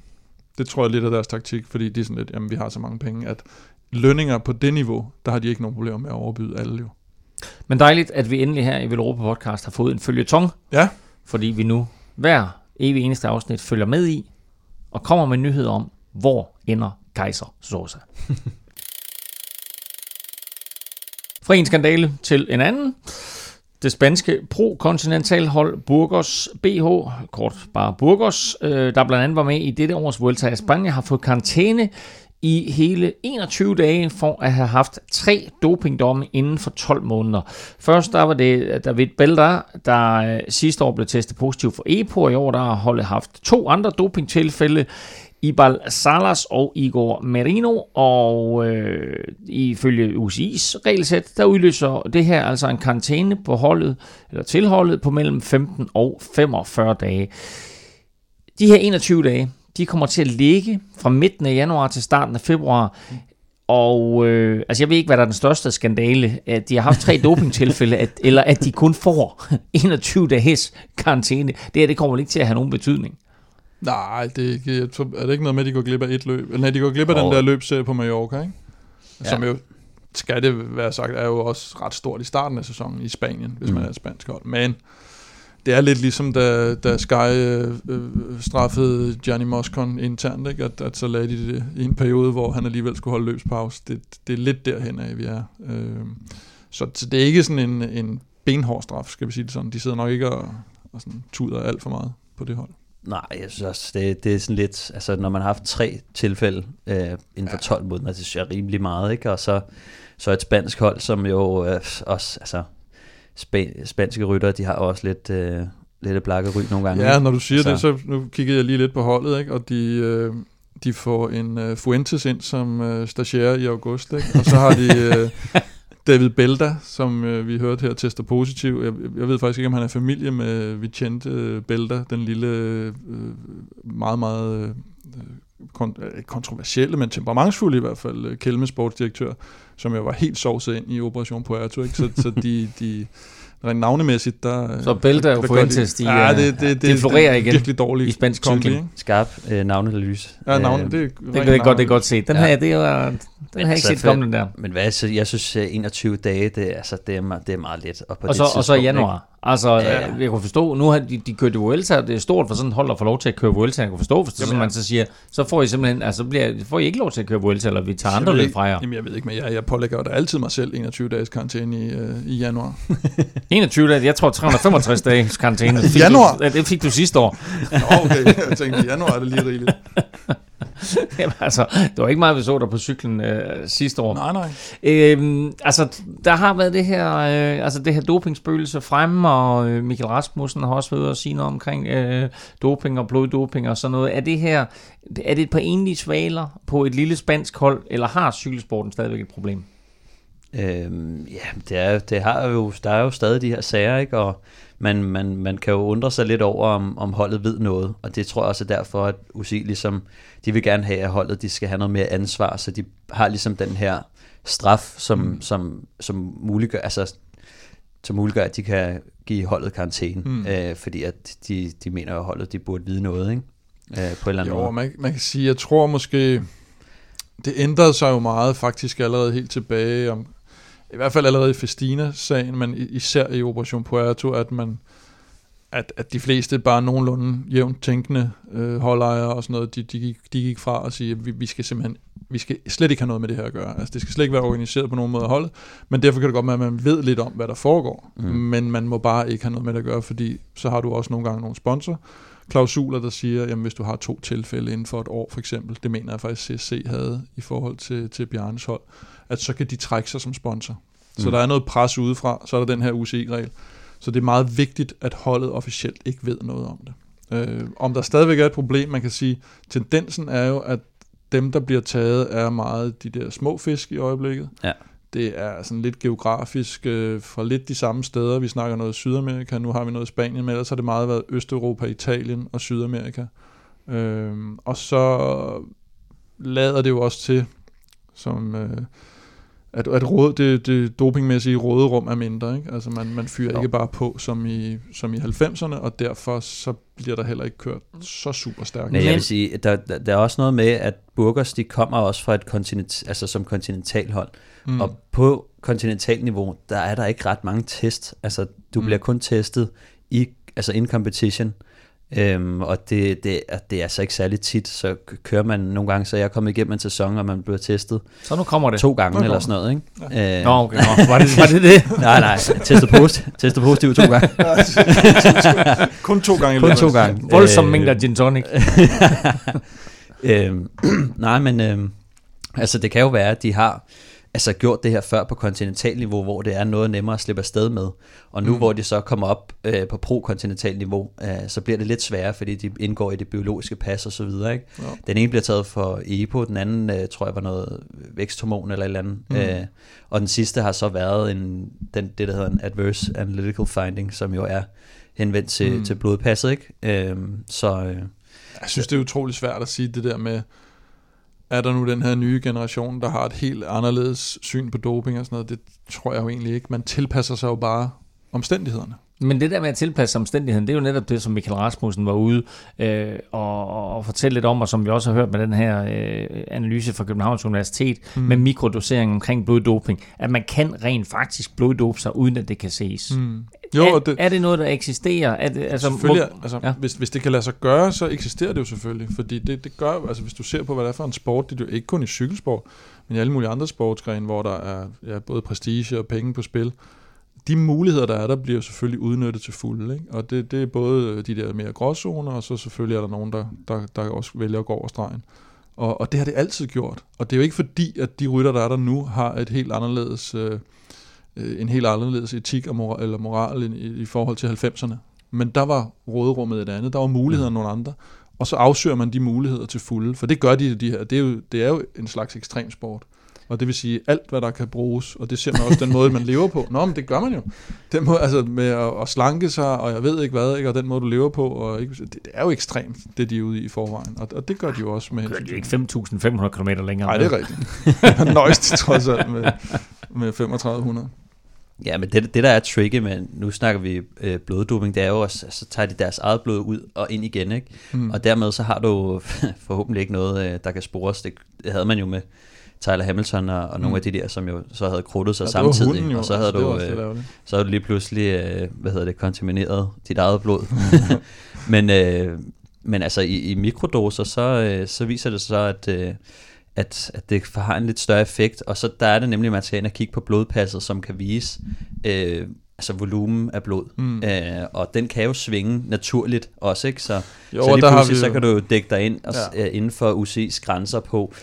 Det tror jeg er lidt af deres taktik, fordi de er sådan lidt, jamen vi har så mange penge, at lønninger på det niveau, der har de ikke nogen problemer med at overbyde alle jo. Men dejligt, at vi endelig her i Velropa Podcast har fået en følgetong, Ja, fordi vi nu hver evig eneste afsnit følger med i, og kommer med nyheder om, hvor ender Kaiser Sosa. Fra en skandale til en anden. Det spanske pro-kontinentalhold Burgos BH, kort bare Burgos, øh, der blandt andet var med i dette års Vuelta i Spanien, har fået karantæne i hele 21 dage for at have haft tre dopingdomme inden for 12 måneder. Først der var det øh, David Belder, der øh, sidste år blev testet positiv for EPO, og i år der har holdet haft to andre dopingtilfælde. Ibal Salas og Igor Merino, og øh, ifølge UCI's regelsæt, der udløser det her altså en karantæne på holdet, eller tilholdet på mellem 15 og 45 dage. De her 21 dage, de kommer til at ligge fra midten af januar til starten af februar. Og øh, altså jeg ved ikke, hvad der er den største skandale, at de har haft tre dopingtilfælde, at, eller at de kun får 21 dages karantæne. Det her, det kommer ikke til at have nogen betydning. Nej, det er, det ikke noget med, at de går glip af et løb? Eller nej, de går glip af oh. den der løbserie på Mallorca, ikke? Som ja. jo, skal det være sagt, er jo også ret stort i starten af sæsonen i Spanien, hvis mm. man er spansk hold. Men det er lidt ligesom, da, da Sky øh, øh, straffede Gianni Moscon internt, ikke? At, at så lagde de det i en periode, hvor han alligevel skulle holde løbspause. Det, det er lidt derhen af, vi er. Øh, så, så det er ikke sådan en, en benhård straf, skal vi sige det sådan. De sidder nok ikke og, og sådan tuder alt for meget på det hold. Nej, jeg synes også, det, det er sådan lidt, altså når man har haft tre tilfælde øh, inden for 12 måneder, det synes jeg er rimelig meget, ikke? Og så, så et spansk hold, som jo øh, også, altså spa- spanske rytter, de har også lidt, øh, lidt blakke ry nogle gange. Ja, når du siger så. det, så nu kiggede jeg lige lidt på holdet, ikke? og de, øh, de får en øh, Fuentes ind som øh, stagiaire i august, ikke? og så har de øh, David Belda, som øh, vi hørte her, tester positiv. Jeg, jeg ved faktisk ikke, om han er familie med Vicente øh, Belda, den lille, øh, meget, meget øh, kont- øh, kontroversielle, men temperamentsfulde i hvert fald, øh, Kelme sportsdirektør, som jo var helt sovset ind i Operation Puerto. Ikke? Så, så de, de rent navnemæssigt, der... Så Belda og Fuentes, de, ja, det, det, det, de florerer igen virkelig dårligt i spansk cykling. Skarp øh, navneanalyse. Ja, navne, det, det, det, det, godt, det er godt set. Den ja. her, det er, den men har jeg ikke altså, set komme den der. Men hvad, så, jeg synes, 21 dage, det, altså, det, er, det er meget let. Og, på og, så, det og så i januar. Altså, ja, ja. jeg kunne forstå, nu har de, de kørt Vuelta, det er stort for sådan et hold at få lov til at køre Vuelta. Jeg kunne forstå, hvis det sådan, man så siger, så får I simpelthen, altså bliver, får I ikke lov til at køre Vuelta, eller vi tager andre løb fra jer. Jamen jeg ved ikke, men jeg, jeg pålægger jo da altid mig selv 21 dages karantæne i, uh, i januar. 21 dage, jeg tror 365 dages karantæne. I januar? Du, det fik du sidste år. Nå, okay, jeg tænkte, i januar er det lige rigeligt. Jamen, altså, det var ikke meget, vi så der på cyklen øh, sidste år. Nej, nej. Øhm, altså, der har været det her, øh, altså det her dopingspøgelse fremme, og øh, Michael Rasmussen har også været at sige noget omkring øh, doping og bloddoping og sådan noget. Er det her, er det et par enlige svaler på et lille spansk hold, eller har cykelsporten stadigvæk et problem? Øhm, ja, det er, det har jo, der er jo stadig de her sager, ikke? Og man, man, man kan jo undre sig lidt over, om, om holdet ved noget, og det tror jeg også er derfor, at UCI ligesom, de vil gerne have, at holdet de skal have noget mere ansvar, så de har ligesom den her straf, som, mm. som, som muliggør, altså, som muliggør, at de kan give holdet karantæne, mm. øh, fordi at de, de mener, at holdet de burde vide noget, ikke? Øh, på en eller anden jo, måde. Man, man kan sige, jeg tror måske, det ændrede sig jo meget faktisk allerede helt tilbage om, i hvert fald allerede i Festina-sagen, men især i Operation Puerto, at man at, at de fleste bare nogenlunde jævnt tænkende øh, holdejere og sådan noget, de, de, gik, de gik fra og sige, at vi, vi skal simpelthen vi skal slet ikke have noget med det her at gøre. Altså, det skal slet ikke være organiseret på nogen måde af holdet, men derfor kan det godt være, at man ved lidt om, hvad der foregår, mm. men man må bare ikke have noget med det at gøre, fordi så har du også nogle gange nogle sponsor, klausuler, der siger, jamen hvis du har to tilfælde inden for et år, for eksempel, det mener jeg faktisk CSC havde i forhold til, til Bjarnes hold, at så kan de trække sig som sponsor. Så mm. der er noget pres udefra, så er der den her UCI-regel. Så det er meget vigtigt, at holdet officielt ikke ved noget om det. Øh, om der stadigvæk er et problem, man kan sige, tendensen er jo, at dem, der bliver taget, er meget de der små fisk i øjeblikket. Ja. Det er sådan lidt geografisk øh, fra lidt de samme steder. Vi snakker noget Sydamerika, nu har vi noget Spanien, men ellers har det meget været Østeuropa, Italien og Sydamerika. Øh, og så lader det jo også til, som... Øh, at, at råd, det, det dopingmæssige råderum er mindre. Ikke? Altså man, man fyrer jo. ikke bare på som i, som i 90'erne, og derfor så bliver der heller ikke kørt så super stærkt. Nej, jeg vil sige, der, der, der er også noget med, at Burgers, de kommer også fra et kontinent, altså som kontinentalhold. Mm. Og på kontinentalniveau, der er der ikke ret mange test. Altså, du mm. bliver kun testet i, altså in competition. Øhm, og det, det, det er altså ikke særlig tit, så kører man nogle gange, så jeg er kommet igennem en sæson, og man bliver testet så nu kommer det. to gange eller sådan noget. Ikke? Ja. Øh, Nå, okay. Nå, var, det, var det det? nej, nej, testet, post, testet positivt to gange. Kun to gange. Kun to gange. Voldsom øh, mængder gin tonic. øhm, nej, men øhm, Altså det kan jo være, at de har altså gjort det her før på kontinentalniveau, hvor det er noget nemmere at slippe afsted med. Og nu mm. hvor de så kommer op øh, på pro-kontinentalniveau, øh, så bliver det lidt sværere, fordi de indgår i det biologiske pas og så videre. Ikke? Ja. Den ene bliver taget for EPO, den anden øh, tror jeg var noget væksthormon eller et eller andet. Mm. Øh, og den sidste har så været en, den, det, der hedder en Adverse Analytical Finding, som jo er henvendt til, mm. til blodpasset. Ikke? Øh, så... Øh, jeg synes, det er utrolig svært at sige det der med, er der nu den her nye generation, der har et helt anderledes syn på doping og sådan noget? Det tror jeg jo egentlig ikke. Man tilpasser sig jo bare omstændighederne. Men det der med at tilpasse omstændigheden, det er jo netop det, som Michael Rasmussen var ude øh, og, og fortælle lidt om, og som vi også har hørt med den her øh, analyse fra Københavns Universitet, mm. med mikrodosering omkring bloddoping, at man kan rent faktisk bloddope sig, uden at det kan ses. Mm. Jo, er, det, er det noget, der eksisterer? Er det, altså, selvfølgelig, må, altså, ja. hvis, hvis det kan lade sig gøre, så eksisterer det jo selvfølgelig. Fordi det, det gør, altså hvis du ser på, hvad det er for en sport, det er jo ikke kun i cykelsport, men i alle mulige andre sportsgrene, hvor der er ja, både prestige og penge på spil, de muligheder, der er, der bliver selvfølgelig udnyttet til fulde. Ikke? Og det, det er både de der mere gråzoner, og så selvfølgelig er der nogen, der, der, der også vælger at gå over stregen. Og, og det har det altid gjort. Og det er jo ikke fordi, at de rytter, der er der nu, har et helt anderledes... Øh, øh, en helt anderledes etik og moral, eller moral i, i forhold til 90'erne. Men der var råderummet et andet, der var muligheder mm. nogle andre, og så afsøger man de muligheder til fulde, for det gør de, de her. Det er jo, det er jo en slags ekstremsport. Og det vil sige alt, hvad der kan bruges, og det ser man også den måde, man lever på. Nå, men det gør man jo. Den måde, altså med at, at slanke sig, og jeg ved ikke hvad, ikke? og den måde, du lever på, og ikke, det, det er jo ekstremt, det de er ude i forvejen. Og, og det gør de jo også med... Gør de ikke 5.500 km længere? Nej, det er rigtigt. Nøjst trods alt med, med 3500. Ja, men det, det der er tricky, men nu snakker vi øh, bloddoping, det er jo også, så tager de deres eget blod ud og ind igen, ikke? Mm. Og dermed så har du forhåbentlig ikke noget, øh, der kan spores. Det, det havde man jo med Tyler Hamilton og, og nogle mm. af de der, som jo så havde krudtet sig ja, samtidig. Hunden, og så havde, altså, du, øh, så havde du lige pludselig, øh, hvad hedder det, kontamineret dit eget blod. men, øh, men altså i, i mikrodoser, så, øh, så viser det så, at... Øh, at, at det har en lidt større effekt, og så der er det nemlig, at man skal ind og kigge på blodpasset, som kan vise øh, altså volumen af blod. Mm. Øh, og den kan jo svinge naturligt også, ikke? Så, jo, så lige pludselig, vi... så kan du dække dig ind og, ja. uh, inden for UC's grænser på,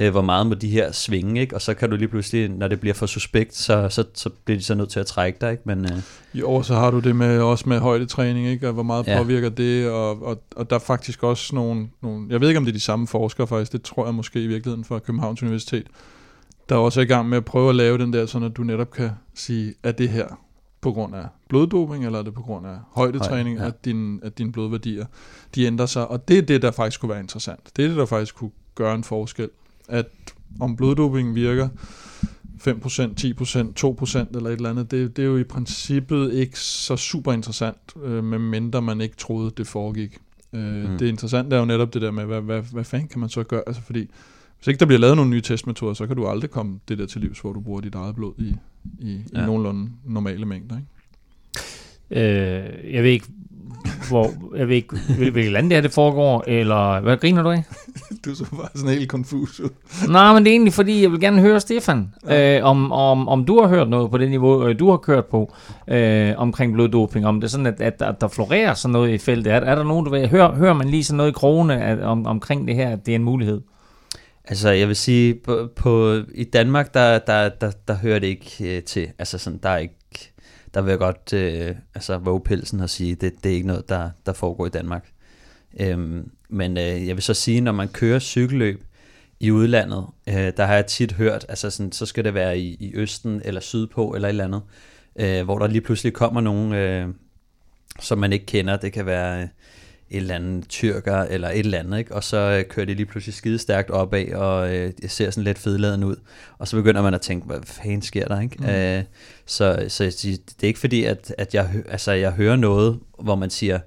uh, hvor meget må de her svinge, ikke? Og så kan du lige pludselig, når det bliver for suspekt, så, så, så bliver de så nødt til at trække dig, ikke? Men, uh... Jo, og så har du det med, også med højdetræning, ikke? Og hvor meget ja. påvirker det, og, og, og der er faktisk også nogle, nogle, jeg ved ikke om det er de samme forskere faktisk, det tror jeg måske i virkeligheden fra Københavns Universitet, der er også i gang med at prøve at lave den der, sådan at du netop kan sige, at det her på grund af bloddoping, eller er det på grund af højdetræning, Høj, ja. at, din, at dine blodværdier de ændrer sig. Og det er det, der faktisk kunne være interessant. Det er det, der faktisk kunne gøre en forskel. At om bloddoping virker 5%, 10%, 2% eller et eller andet, det, det er jo i princippet ikke så super interessant, øh, medmindre man ikke troede, det foregik. Øh, mm. Det interessante er jo netop det der med, hvad, hvad, hvad fanden kan man så gøre? Altså fordi, hvis ikke der bliver lavet nogle nye testmetoder, så kan du aldrig komme det der til livs, hvor du bruger dit eget blod i, i, ja. i nogenlunde normale mængder. Ikke? Øh, jeg ved ikke, hvor, jeg ved ikke, hvilket land det her det foregår, eller hvad griner du af? du så bare sådan helt confus ud. Nej, men det er egentlig fordi, jeg vil gerne høre Stefan, ja. øh, om, om, om du har hørt noget på det niveau, øh, du har kørt på, øh, omkring bloddoping, om det er sådan, at, at, at der florerer sådan noget i feltet. Er, er der nogen, du vil, hører, hører man lige sådan noget i krone at, om, omkring det her, at det er en mulighed? Altså, jeg vil sige, på, på i Danmark, der, der, der, der hører det ikke øh, til. Altså, sådan, der er ikke, der vil jeg godt, øh, altså, våge pelsen og sige, det, det er ikke noget, der, der foregår i Danmark. Øhm, men øh, jeg vil så sige, når man kører cykelløb i udlandet, øh, der har jeg tit hørt, altså sådan, så skal det være i, i Østen eller Sydpå eller et eller andet, øh, hvor der lige pludselig kommer nogen, øh, som man ikke kender. Det kan være... Øh, et eller andet tyrker eller et eller andet, ikke? og så øh, kører det lige pludselig skide stærkt opad, og øh, ser sådan lidt fedladen ud, og så begynder man at tænke, hvad fanden sker der? Ikke? Mm. Øh, så, så det er ikke fordi, at, at jeg, altså, jeg hører noget, hvor man siger,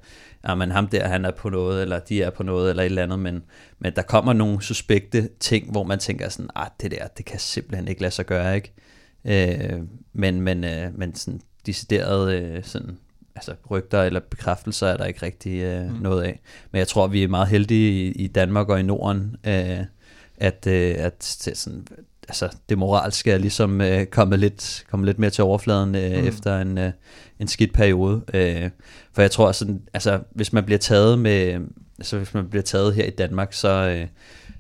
ja, men ham der, han er på noget, eller de er på noget, eller et eller andet, men, men der kommer nogle suspekte ting, hvor man tænker sådan, ah, det der, det kan simpelthen ikke lade sig gøre, ikke? Øh, men, men, øh, men sådan decideret øh, sådan altså rygter eller bekræftelser er der ikke rigtig øh, mm. noget af. Men jeg tror, vi er meget heldige i, i Danmark og i Norden, øh, at, øh, at sådan, altså, det moralske er ligesom øh, kommet, lidt, kommet lidt mere til overfladen øh, mm. efter en, øh, en skidt periode. Øh, for jeg tror, sådan, altså, hvis man bliver taget med, altså, hvis man bliver taget her i Danmark, så, øh,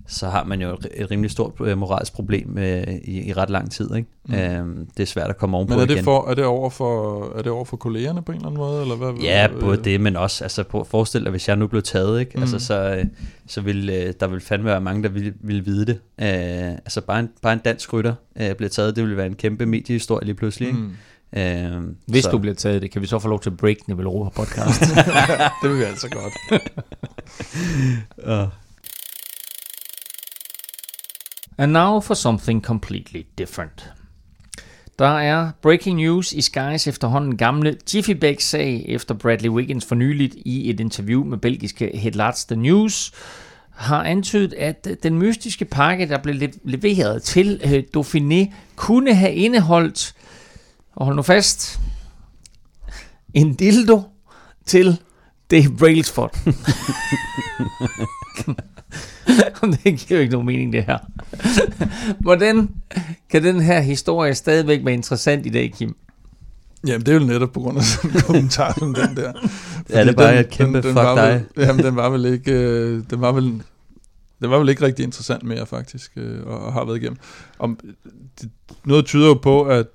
så har man jo et, et rimelig stort øh, moralsk problem øh, i, i ret lang tid. Ikke? Mm. Øhm, det er svært at komme ovenpå Men er det, igen. for, er, det over for, er det over for kollegerne på en eller anden måde? Eller hvad, Ja, øh, både det, men også, altså forestil dig, hvis jeg nu blev taget, ikke? Mm. Altså, så, øh, så vil øh, der vil fandme være mange, der vil, vil vide det. Øh, altså bare en, bare en dansk rytter øh, bliver taget, det vil være en kæmpe mediehistorie lige pludselig. Ikke? Mm. Øh, Hvis så- du bliver taget det, kan vi så få lov til at break den i Velropa podcast. det vil vi altså godt. Uh. And now for something completely different. Der er breaking news i Skies efterhånden gamle Jiffy Bag sag efter Bradley Wiggins for nyligt i et interview med belgiske Headlights The News har antydet, at den mystiske pakke, der blev leveret til øh, Dauphiné, kunne have indeholdt, og hold nu fast, en dildo til Dave Brailsford. det giver jo ikke nogen mening, det her. Hvordan kan den her historie stadigvæk være interessant i dag, Kim? Jamen, det er jo netop på grund af sådan en kommentar som den der. Ja, det er Fordi bare et kæmpe fuck var dig. Vel, jamen, den var vel ikke... Øh, den var vel, den var vel ikke rigtig interessant mere, faktisk, øh, og, og har været igennem. Om, det, noget tyder jo på, at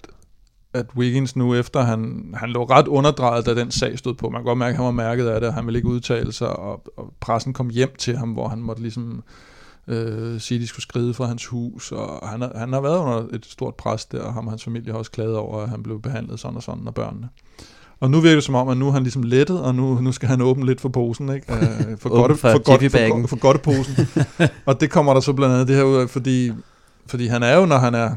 at Wiggins nu efter, han, han lå ret underdrejet, da den sag stod på. Man kan godt mærke, at han var mærket af det, og han ville ikke udtale sig, og, og pressen kom hjem til ham, hvor han måtte ligesom øh, sige, at de skulle skride fra hans hus, og han, har- han har været under et stort pres der, og ham og hans familie har også klaget over, at han blev behandlet sådan og sådan af børnene. Og nu virker det som om, at nu er han ligesom lettet, og nu, nu skal han åbne lidt for posen, ikke? Øh, for, godte, for for, godt, for, jiffybagen. godt, for godteposen. og det kommer der så blandt andet det her ud af, fordi, fordi han er jo, når han er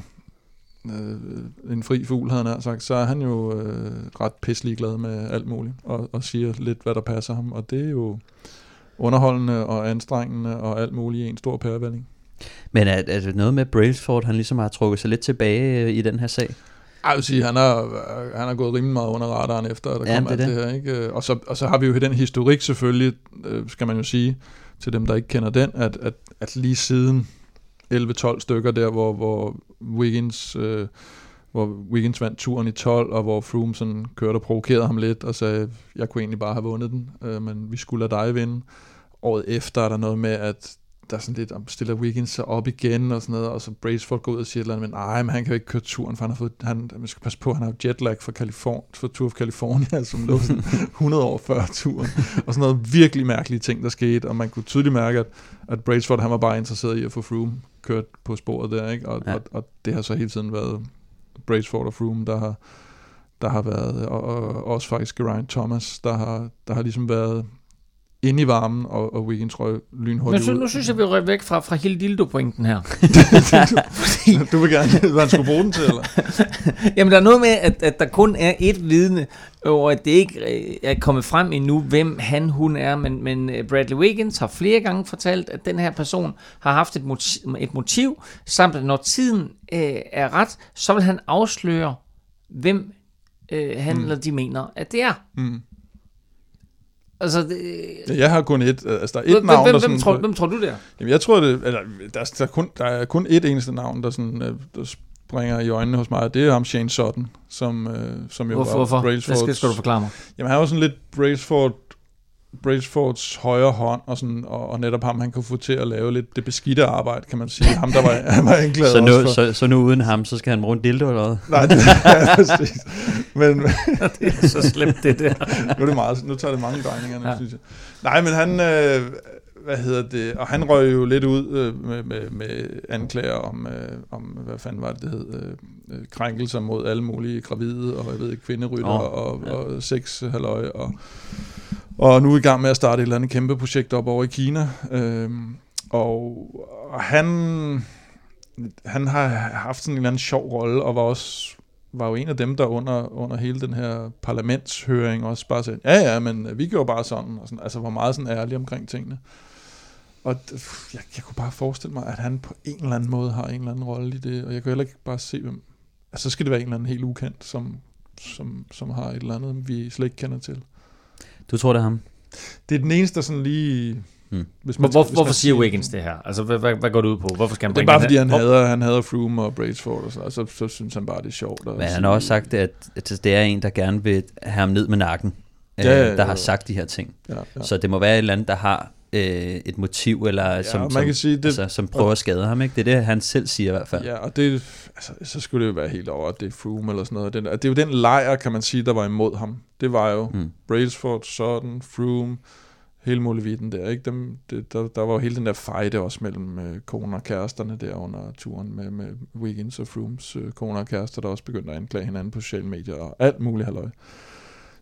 øh, en fri fugl, havde han sagt, så er han jo øh, ret pisselig glad med alt muligt, og, og siger lidt, hvad der passer ham, og det er jo underholdende og anstrengende og alt muligt i en stor pærevælling. Men er, er det noget med Brailsford, han ligesom har trukket sig lidt tilbage øh, i den her sag? Jeg vil sige, han har, han har gået rimelig meget under radaren efter, at der Ja, kom det alt det her. Ikke? Og, så, og så har vi jo den historik selvfølgelig, øh, skal man jo sige, til dem, der ikke kender den, at, at, at lige siden 11-12 stykker der, hvor, hvor Wiggins... Øh, hvor Wiggins vandt turen i 12, og hvor Froome sådan kørte og provokerede ham lidt, og sagde, jeg kunne egentlig bare have vundet den, øh, men vi skulle lade dig vinde. Året efter er der noget med, at der er sådan lidt, om stiller Wiggins sig op igen og sådan noget, og så Braceford går ud og siger et eller andet, men nej, men han kan jo ikke køre turen, for han har fået, han, man skal passe på, han har jo jetlag fra, Californ, fra Tour of California, som lå sådan 100 år før turen, og sådan noget virkelig mærkelige ting, der skete, og man kunne tydeligt mærke, at, at Braceford, han var bare interesseret i at få Froome kørt på sporet der, ikke? Og, ja. og, og det har så hele tiden været Braceford og Froome, der har, der har været, og, og også faktisk Geraint Thomas, der har, der har ligesom været inde i varmen, og, og Wiggins røg Men lynhurtigt så, ud. nu synes jeg, vi røg væk fra, fra hele dildo-pointen her. du vil gerne vide, hvad han skulle bruge den til, eller? Jamen, der er noget med, at, at der kun er et vidne, og at det ikke øh, er kommet frem endnu, hvem han, hun er, men, men øh, Bradley Wiggins har flere gange fortalt, at den her person har haft et motiv, et motiv samt at når tiden øh, er ret, så vil han afsløre, hvem øh, han Mm. eller de mener, at det er. Mm. Altså, det, Jeg har kun et, altså der er et hvem, navn, hvem, der hvem, sådan... tror, hvem tror du det er? Jamen, jeg tror det, eller der, er- der, er kun, der er kun et eneste navn, der, sådan, øh, der springer i øjnene hos mig, og det er ham Shane Sutton, som, øh, som jo Hvorfor? var hvorfor? Det Brailsfords... skal, skal du forklare mig. Jamen, han var sådan lidt Brailsford, Brailsfords højre hånd, og, sådan, og, og netop ham, han kunne få til at lave lidt det beskidte arbejde, kan man sige. Ham, der var, han var anklaget Så også nu, for... så, så nu uden ham, så skal han bruge en dildo eller hvad? Nej, det er præcis. Men, det er så slemt, det der. nu, er det meget, nu tager det mange drejninger, nu, Ja. synes jeg. Nej, men han, øh, hvad hedder det, og han røg jo lidt ud øh, med, med, med anklager om, øh, om, hvad fanden var det, det hed, øh, øh, krænkelser mod alle mulige gravide, og jeg ved ikke, kvinderytter, oh, og, ja. ja. og sex, halløj, og, og nu er i gang med at starte et eller andet kæmpe projekt op over i Kina. Øhm, og, og han, han har haft sådan en eller anden sjov rolle, og var også var jo en af dem, der under, under hele den her parlamentshøring også bare sagde, ja ja, men vi gjorde bare sådan, og sådan altså var meget sådan ærlig omkring tingene. Og jeg, jeg kunne bare forestille mig, at han på en eller anden måde har en eller anden rolle i det, og jeg kan heller ikke bare se, hvem... Altså, så skal det være en eller anden helt ukendt, som, som, som har et eller andet, vi slet ikke kender til. Du tror, det er ham? Det er den eneste, der sådan lige... Hmm. Hvis skal- hvor, hvis hvorfor man siger Wiggins det her? Altså, hvad, hvad, hvad går det ud på? Hvorfor skal han Det er bare fordi, han hader, han hader Froome og Brailsford og så, og så, så synes han bare, det er sjovt. Men han har også sagt, at, at det er en, der gerne vil have ham ned med nakken, Ja, øh, ja, der har ja. sagt de her ting. Ja, ja. Så det må være et eller andet, der har øh, et motiv, eller Ja, som, man som, kan sige, det- altså, som prøver at skade ham. Ikke? Det er det, han selv siger i hvert fald. Ja, og det, altså, så skulle det jo være helt over, at det er Froome eller sådan noget. Den, det er jo den lejr, kan man sige, der var imod ham. Det var jo Mm. Brailsford, Sutton, Froome, hele muligheden der. Ikke? Dem, det, der, der var jo hele den der fejde også mellem øh, koner og kæresterne der under turen med, med Wiggins og Froomes øh, koner og kærester, der også begyndte at anklage hinanden på sociale medier og alt muligt halløj.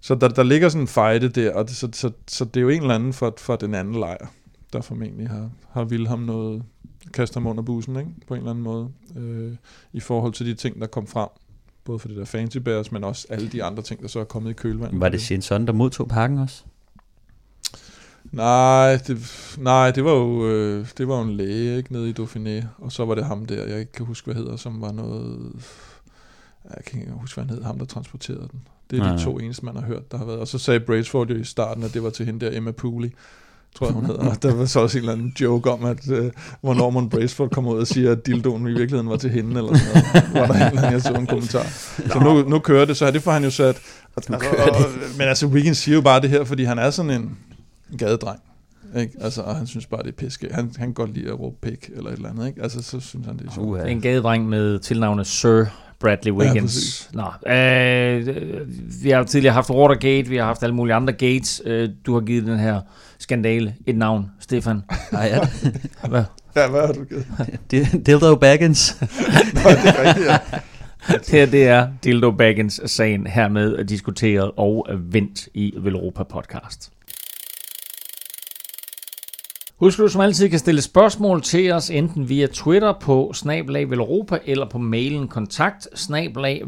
Så der, der ligger sådan en fejde der, og det, så, så, så det er jo en eller anden for, for den anden lejr, der formentlig har, har ville ham noget, kaste ham under bussen, ikke? på en eller anden måde, øh, i forhold til de ting, der kom frem. Både for det der Fancy Bears, men også alle de andre ting, der så er kommet i kølvandet. Var det Shinson, der modtog pakken også? Nej, det, nej, det var jo øh, det var jo en læge ikke, nede i Dauphiné, og så var det ham der, jeg ikke kan huske, hvad hedder, som var noget... Jeg kan ikke huske, hvad han hed, ham der transporterede den. Det er Nej, de to eneste, man har hørt, der har været. Og så sagde Brailsford jo i starten, at det var til hende der, Emma Pooley, tror jeg, hun hedder. Og der var så også en eller anden joke om, at øh, hvor Norman Brailsford kom ud og siger, at dildoen i virkeligheden var til hende, eller sådan noget. Var der en eller anden, jeg så en kommentar. Så nu, nu kører det, så det får han jo sat. Altså, og, men altså, Wiggins siger jo bare det her, fordi han er sådan en gadedreng. Ikke? Altså, og han synes bare, det er piske. Han, han kan godt lide at råbe pik eller et eller andet. Ikke? Altså, så synes han, det er sjovt. Uha. En gadedreng med tilnavnet Sir Bradley Wiggins. præcis. Nå, øh, vi har tidligere haft Watergate, vi har haft alle mulige andre gates. Øh, du har givet den her skandale et navn, Stefan. Nej, ja. Hvad? Ja, hvad har du givet? Dil- Dildo Baggins. Nå, det er rigtigt, ja. Det her, det er Dildo Baggins-sagen hermed diskuteret og vendt i Velropa podcast. Husk du som altid kan stille spørgsmål til os enten via Twitter på snablag Velropa eller på mailen kontakt snablag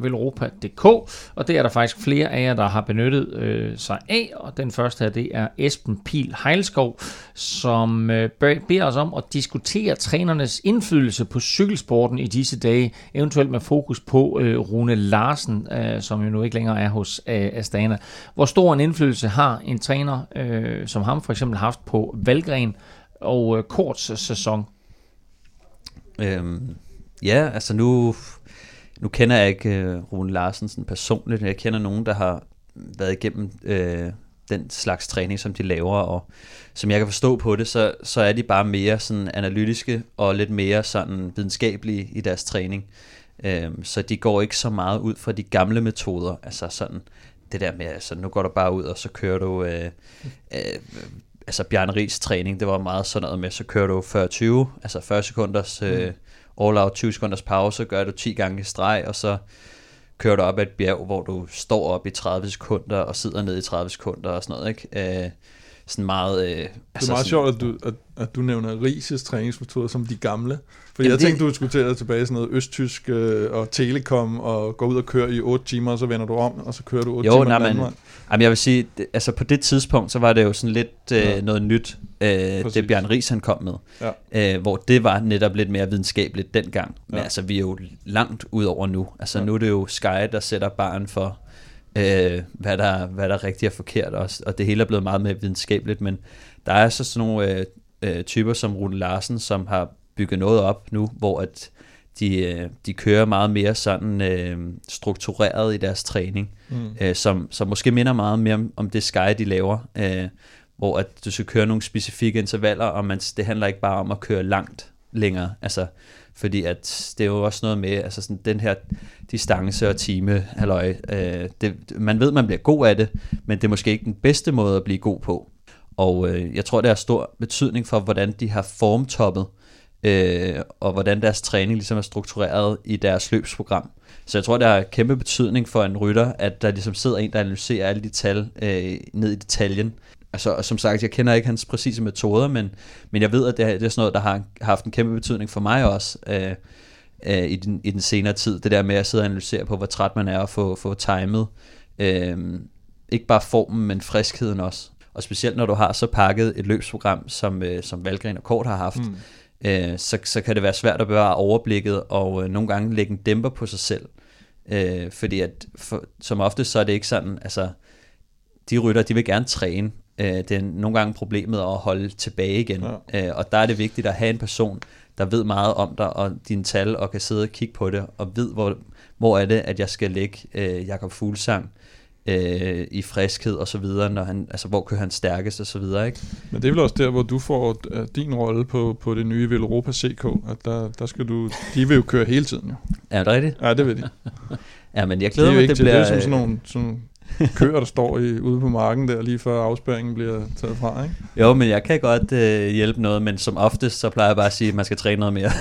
og det er der faktisk flere af jer, der har benyttet øh, sig af og den første her, det er Esben Pil Heilskov, som øh, beder os om at diskutere trænernes indflydelse på cykelsporten i disse dage, eventuelt med fokus på øh, Rune Larsen, øh, som jo nu ikke længere er hos øh, Astana. Hvor stor en indflydelse har en træner øh, som ham for eksempel haft på Valgren og øh, Korts øh, sæson? Øhm, ja, altså nu, nu kender jeg ikke øh, Rune Larsen sådan personligt, men jeg kender nogen, der har været igennem øh, den slags træning, som de laver, og som jeg kan forstå på det, så, så er de bare mere sådan analytiske og lidt mere sådan videnskabelige i deres træning. Øhm, så de går ikke så meget ud fra de gamle metoder, altså sådan det der med, altså nu går du bare ud, og så kører du, øh, øh, altså Bjarne Ries træning, det var meget sådan noget med, så kører du 40-20, altså 40 sekunders øh, all out, 20 sekunders pause, gør du 10 gange i streg, og så kører du op ad et bjerg, hvor du står op i 30 sekunder, og sidder ned i 30 sekunder og sådan noget, ikke? Øh, sådan meget... Øh, Det er meget sjovt, at du, at, at du nævner Rises træningsmetoder som de gamle. Fordi Jamen, jeg det- tænkte, du skulle til at tilbage sådan noget østtysk øh, og telekom, og gå ud og køre i 8 timer, og så vender du om, og så kører du 8 Jo, timer nej, men-. Jamen jeg vil sige, det, altså på det tidspunkt, så var det jo sådan lidt øh, Ja. noget nyt, øh, Præcis. det Bjørn Ries han kom med. Ja. Øh, hvor det var netop lidt mere videnskabeligt dengang. Men Ja. altså vi er jo langt ud over nu. Altså Ja. nu er det jo Sky, der sætter barn for, øh, hvad, der, hvad der er rigtigt og forkert også. Og det hele er blevet meget mere videnskabeligt. Men der er så sådan nogle øh, øh, typer som Rune Larsen, som har bygget noget op nu, hvor at de, øh, de kører meget mere sådan øh, struktureret i deres træning Mm. øh, som, som måske minder meget mere om, om det Sky, de laver, øh, hvor at du skal køre nogle specifikke intervaller, og man, det handler ikke bare om at køre langt længere, altså, fordi at det er jo også noget med, altså sådan den her distance og time, halløj, øh, det, man ved, man bliver god af det, men det er måske ikke den bedste måde at blive god på, og øh, jeg tror, det har stor betydning for, hvordan de har formtoppet, øh, og hvordan deres træning ligesom er struktureret i deres løbsprogram. Så jeg tror, det har kæmpe betydning for en rytter, at der ligesom sidder en, der analyserer alle de tal øh, ned i detaljen. Altså, og som sagt, jeg kender ikke hans præcise metoder, men, men jeg ved, at det, er- det er sådan noget, der har haft en kæmpe betydning for mig også øh, øh, i, den, i den senere tid. Det der med at sidde og analysere på, hvor træt man er og få, få timet. Øh, ikke bare formen, men friskheden også. Og specielt når du har så pakket et løbsprogram, som, øh, som Valgren og Kort har haft, Mm. øh, så, så kan det være svært at bevare overblikket og øh, nogle gange lægge en dæmper på sig selv. Øh, fordi at for, som ofte så er det ikke sådan, altså de rytter, de vil gerne træne. Øh, det er nogle gange problemet at holde tilbage igen. Ja. Øh, og der er det vigtigt at have en person, der ved meget om dig og dine tal, og kan sidde og kigge på det, og ved, hvor, hvor er det, at jeg skal lægge øh, Jakob Fuglsang øh, i friskhed og så videre, når han, altså hvor kører han stærkest og så videre, ikke? Men det er vel også der, hvor du får øh, din rolle på, på det nye Veloropa CK, at der, der skal du, de vil jo køre hele tiden jo. Er det rigtigt? Ja, det vil de. Ja, men jeg Det glæder er jo mig, ikke det det bliver... er som sådan nogle, sådan køer, der står i, ude på marken der, lige før afspæringen bliver taget fra, ikke? Jo, men jeg kan godt øh, hjælpe noget, men som oftest, så plejer jeg bare at sige, at man skal træne noget mere.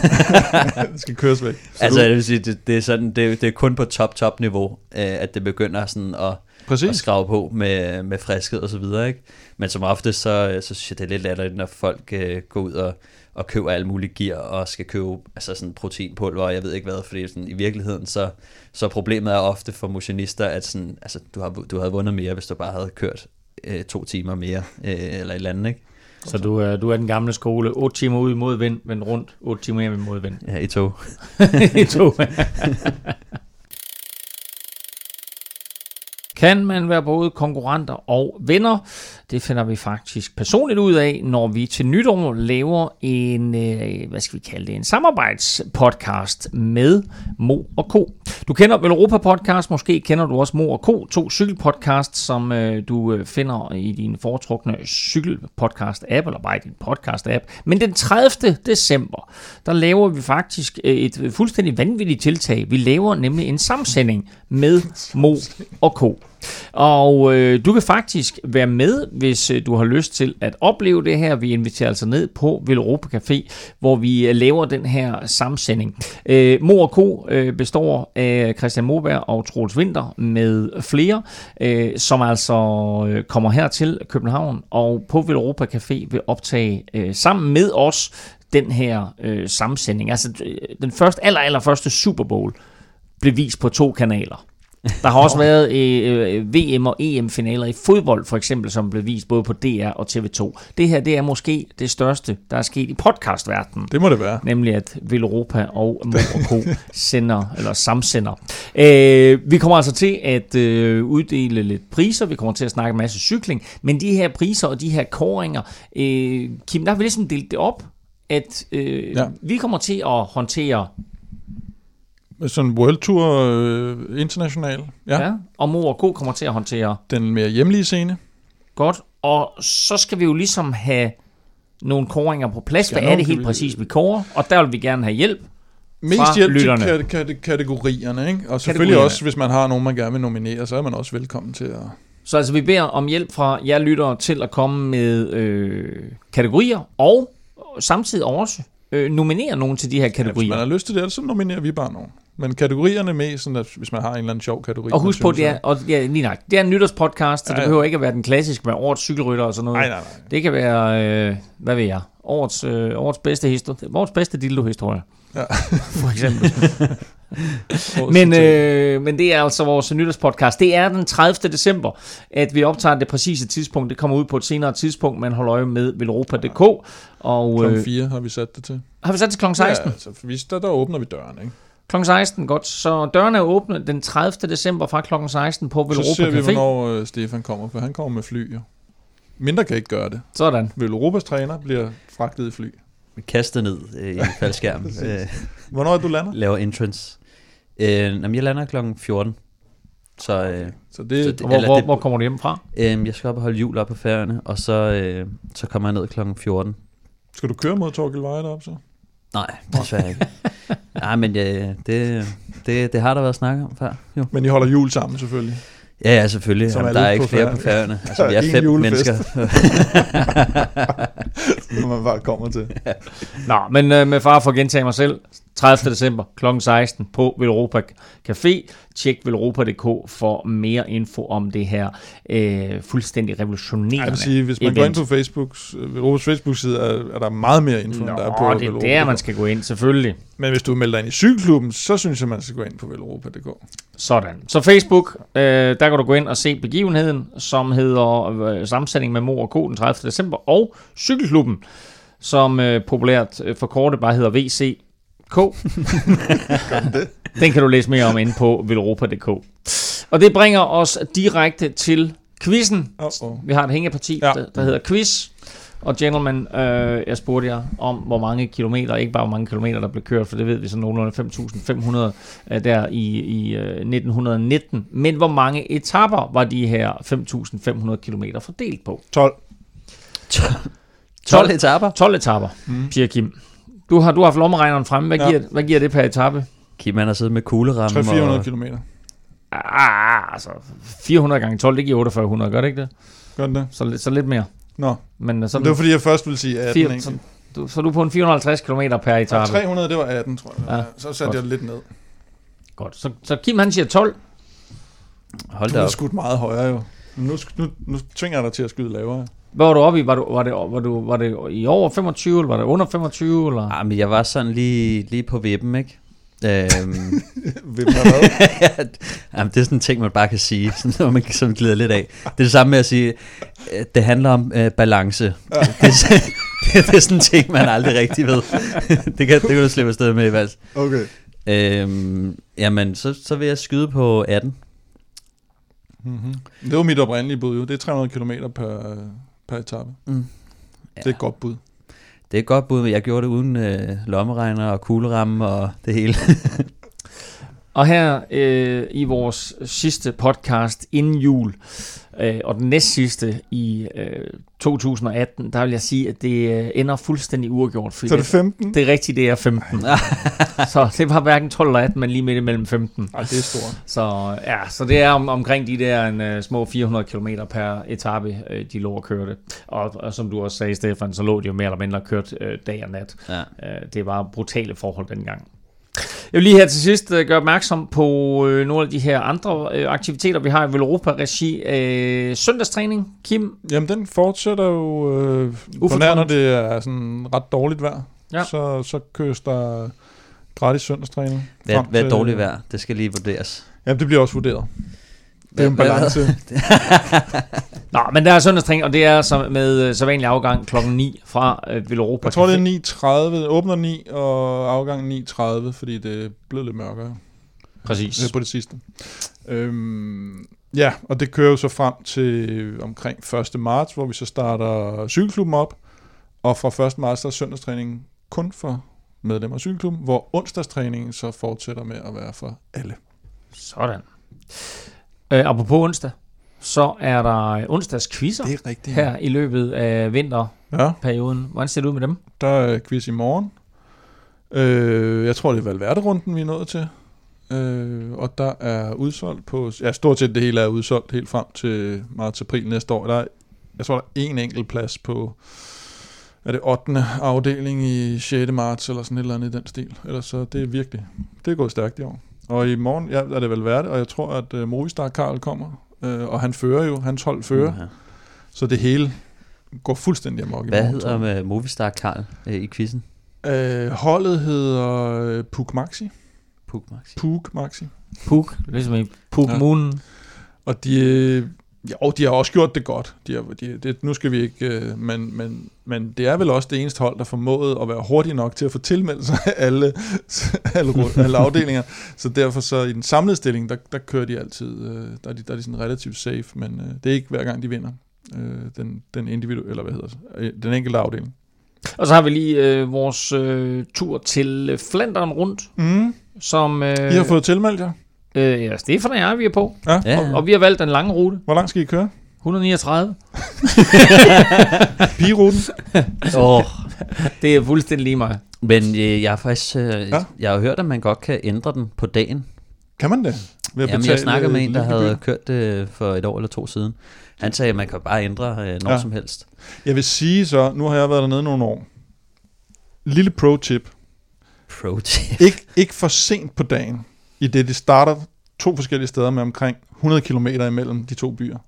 det skal køres væk. Så altså, du, det vil sige, det, det, er sådan, det, det er kun på top-top niveau, øh, at det begynder sådan at, at præcis. skrave på med, med friskhed og så videre, ikke? Men som oftest, så, så synes jeg, det er lidt latterligt, når folk øh, går ud og, og køber alt muligt gear, og skal købe altså sådan proteinpulver, og jeg ved ikke hvad, fordi sådan, i virkeligheden, så, så problemet er ofte for motionister, at sådan, altså, du, har, du havde vundet mere, hvis du bare havde kørt øh, to timer mere, øh, eller et eller andet, ikke? Så du er, du er den gamle skole. 8 timer ud i modvind, men rundt 8 timer hjem i modvind. Ja, i tog. I to. Kan man være både konkurrenter og venner? Det finder vi faktisk personligt ud af, når vi til nytår laver en, øh, hvad skal vi kalde det, en samarbejdspodcast med Mo og Ko. Du kender vel Europa Podcast, måske kender du også Mo og Ko, to cykelpodcasts, som øh, du øh, finder i din foretrukne cykelpodcast-app, eller bare i din podcast-app. Men den 30. december, der laver vi faktisk øh, et fuldstændig vanvittigt tiltag. Vi laver nemlig en samsending med Mo og Ko. Og øh, du kan faktisk være med, hvis øh, du har lyst til at opleve det her. Vi inviterer altså ned på Villeuropa Café, hvor vi øh, laver den her samsending. Øh, Mor Co. Øh, består af Christian Moberg og Troels Winter med flere, øh, som altså øh, kommer her til København og på Villeuropa Café vil optage øh, sammen med os den her øh, samsending. Altså øh, den første, aller, aller første Super Bowl blev vist på to kanaler. Der har også været øh, VM og EM-finaler i fodbold, for eksempel, som blev vist både på DR og TV2. Det her, det er måske det største, der er sket i podcastverdenen. Det må det være. Nemlig at Villeuropa og Mor sender, eller samsender. Øh, vi kommer altså til at øh, uddele lidt priser, vi kommer til at snakke en masse cykling, men de her priser og de her koringer, øh, Kim, der har vi ligesom delt det op, at øh. Ja. vi kommer til at håndtere Sådan en World Tour øh, international. Ja. ja. og Mor og Ko kommer til at håndtere Den mere hjemlige scene. Godt, og så skal vi jo ligesom have nogle koringer på plads. Hvad er det helt vi- præcis, vi korer? Og der vil vi gerne have hjælp. Mest Fra hjælp lytterne. til kat- kat- kategorierne, ikke? Og selvfølgelig også, hvis man har nogen, man gerne vil nominere, så er man også velkommen til at... Så altså, vi beder om hjælp fra jer lyttere til at komme med øh, kategorier, og samtidig også øh, nominere nogen til de her Ja, hvis kategorier. man har lyst til det, så nominerer vi bare nogen. Men kategorierne er mest, sådan at hvis man har en eller anden sjov kategori. og husk på, det er, og ja, lige nok, det er en nytårspodcast, så Ja, det behøver ikke at være den klassiske med årets cykelrytter og sådan noget. Nej, nej, nej. Det kan være, øh, hvad ved jeg, årets, øh, årets bedste historie, årets bedste dildo-historie. Ja. For eksempel. Men, øh, men det er altså vores nytårspodcast. Det er den 30. december, at vi optager det præcise tidspunkt. Det kommer ud på et senere tidspunkt, man holder øje med Velropa.dk. Og Klokken øh, 4 har vi sat det til. har vi sat til kl. 16? Ja, altså, vi, der, der åbner vi døren, ikke? Kl. 16, godt. Så dørene er åbne den 30. december fra kl. 16 på Så Velropa ser vi, Café. hvornår øh, Stefan kommer, for han kommer med fly, jo. Mindre kan ikke gøre det. Sådan. Vel Europas træner bliver fragtet i fly. Kastet ned øh, i en faldskærm. øh, Hvornår er du lander? laver entrance. Øh, jamen, jeg lander klokken 14. Så, øh, Så det, Så så det- hvor, hvor, det- hvor kommer du hjem fra? øh, jeg skal op og holde jul op på færgerne, og så, øh, så kommer jeg ned klokken 14. skal du køre mod Torgild Veje derop, så? Nej, desværre ikke. Nej, men øh, det, det, det har der været snak om før. Jo. Men I holder jul sammen, selvfølgelig. Ja, ja, selvfølgelig. Som Jamen, er der er ikke flere på færgerne. Altså, vi er fem julefest. mennesker. Når man bare kommer til. Nå, men øh, med far for at gentage mig selv. 30. december kl. 16 på Velropa Café. Tjek velropa.dk for mere info om det her øh, fuldstændig revolutionerende Jeg vil sige, hvis man event. går ind på Facebooks, øh, Europas Facebook-side, er, er der meget mere info, end Nå, der er på det er Velropa. der, man skal gå ind, selvfølgelig. Men hvis du melder ind i cykelklubben, så synes jeg, man skal gå ind på velropa.dk. Sådan. Så Facebook, øh, der kan du gå ind og se begivenheden, som hedder øh, sammensætning med Mor og Ko den 30. december, og Cykelklubben, som øh, populært øh, forkortet bare hedder VCK. den kan du læse mere om inde på velropa.dk. Og det bringer os direkte til quizzen. Oh, oh. Vi har et hængeparti, Ja. der, der hedder quiz. Og gentlemen, øh, jeg spurgte jer om, hvor mange kilometer, ikke bare hvor mange kilometer, der blev kørt, for det ved vi så nogenlunde 5.500 øh, der i, i øh, 1919. Men hvor mange etapper var de her 5.500 kilometer fordelt på? 12. 12 etapper. 12 etapper, mm. Pierre Kim. Du har, du har haft lommeregneren fremme. Hvad, Ja. giver, hvad giver det per etape? Kim han har siddet med kugleramme. 300-400 og, km. Ah, altså 400 gange 12, det giver 4800, gør det ikke det? Gør det? Så, lidt- så lidt mere. Nå, Men øh, så sådan, det var fordi, jeg først ville sige 18. fire, egentlig. så, du, så er du på en 450 km per Ja, etape. 300, det var 18, tror jeg. Ja, Ja, så satte godt. jeg det lidt ned. Godt. Så, så Kim han siger 12. Hold Du da har op. skudt meget højere jo. Men Nu, nu, nu tvinger jeg dig til at skyde lavere. Hvad var du oppe i? Var, du, var, det, var, du, var det i over 25, eller var det under 25? Eller? Ah, men jeg var sådan lige, lige på vippen, ikke? Øhm? Jamen, det er sådan en ting, man bare kan sige, sådan, når man sådan glider lidt af. Det er det samme med at sige, øh, det handler om øh, balance. Ja. Det, er, sådan- det, det er sådan en ting, man aldrig rigtig ved. det, kan, det kan du slippe afsted med i hvert fald. Okay. Øhm, jamen, så, så vil jeg skyde på 18. Mm-hmm. Det var mit oprindelige bud jo. Det er 300 km per, per etape. Mm. Ja. Det er et godt bud. Det er et godt bud, men jeg gjorde det uden øh, lommeregner og kugleramme og det hele. Og her øh, i vores sidste podcast inden jul, øh, og den næst sidste i øh, 2018, der vil jeg sige, at det øh, ender fuldstændig uafgjort. Så er det 15? det er rigtigt, det er 15. så det var hverken 12 eller 18, men lige midt imellem 15. Ej, det er stort. Så ja, så det er om, omkring de der en, uh, små 400 km per etape, uh, de lå og kørte. Og, og som du også sagde, Stefan, så lå de jo mere eller mindre kørt uh, dag og nat. ja. Uh, det var brutale forhold dengang. Jeg vil lige her til sidst uh, gøre opmærksom på uh, nogle af de her andre uh, aktiviteter, vi har i Velropa-regi. Uh, søndagstræning, Kim. Jamen, den fortsætter jo... Øh, på nær, når det er sådan ret dårligt vejr. Ja. Så, så køres der gratis søndagstræning. Hvad, hvad er dårligt vejr? Det skal lige vurderes. Jamen, det bliver også vurderet. Det er en balance. Nå, men der er søndagstræning, og det er så med uh, sædvanlig afgang klokken 9 fra uh, Velropa. Jeg tror, det er 9.30. Det åbner 9, og afgang 9.30, fordi det er blevet lidt mørkere. Præcis. øh, på det sidste. Øhm, ja, og det kører jo så frem til omkring 1. marts, hvor vi så starter cykelklubben op. Og fra 1. marts der er søndagstræningen kun for medlemmer af cykelklubben, hvor onsdagstræningen så fortsætter med at være for alle. Sådan. Øh, apropos onsdag, så er der onsdagsquizzer Det er rigtigt. her i løbet af vinterperioden. Ja, Hvordan ser det ud med dem? der er quiz i morgen. Øh, jeg tror, det er Valverde-runden, vi er nået til. Øh, og der er udsolgt på... Ja, stort set det hele er udsolgt helt frem til marts-april næste år. Der er, jeg tror, der er en enkelt plads på... Er det 8. afdeling i 6. marts, eller sådan et eller andet i den stil. Ellers så det er virkelig... Det er gået stærkt i år. Og i morgen ja, er det Valverde, og jeg tror, at uh, Movistar Karl kommer. Øh, og han fører jo, hans hold fører. Uha. Så det hele går fuldstændig amok i Hvad morgen. hedder med Movistar Karl øh, i quizzen? Øh, holdet hedder øh, Puk Maxi. Puk Maxi. Puk Maxi. Puk, ligesom i Puk Ja. ja. Moonen. Og de, øh, jo, de har også gjort det godt. De har, de, det, nu skal vi ikke, øh, men, men, men det er vel også det eneste hold, der formåede at være hurtig nok til at få tilmeldt sig alle, alle, alle afdelinger. Så derfor så i den samlede stilling, der, der kører de altid, øh, der, er de, der er de sådan relativt safe, men øh, det er ikke hver gang, de vinder. Øh, den, den individuelle, eller hvad hedder det, øh, den enkelte afdeling. Og så har vi lige øh, vores øh, tur til øh, Flandern rundt, Mm. som øh, I har fået tilmeldt jer? Øh, ja, Stefan og jeg, vi er på. Ja. Ja. Og, og vi har valgt den lange rute, Hvor langt skal I køre? 139. Pigeruten? Åh, oh, Det er fuldstændig lige mig. men øh, jeg har faktisk, øh, Ja. jeg har hørt, at man godt kan ændre den på dagen. Kan man det? Ved at Jamen, jeg snakker med et en, der havde gebyr? kørt det for et år eller to siden. Han sagde, at man kan bare ændre øh, når Ja. som helst. Jeg vil sige så, nu har jeg været dernede nogle år. Lille pro-tip. Pro tip. Ik- ikke for sent på dagen, i det det starter to forskellige steder med omkring 100 km imellem de to byer.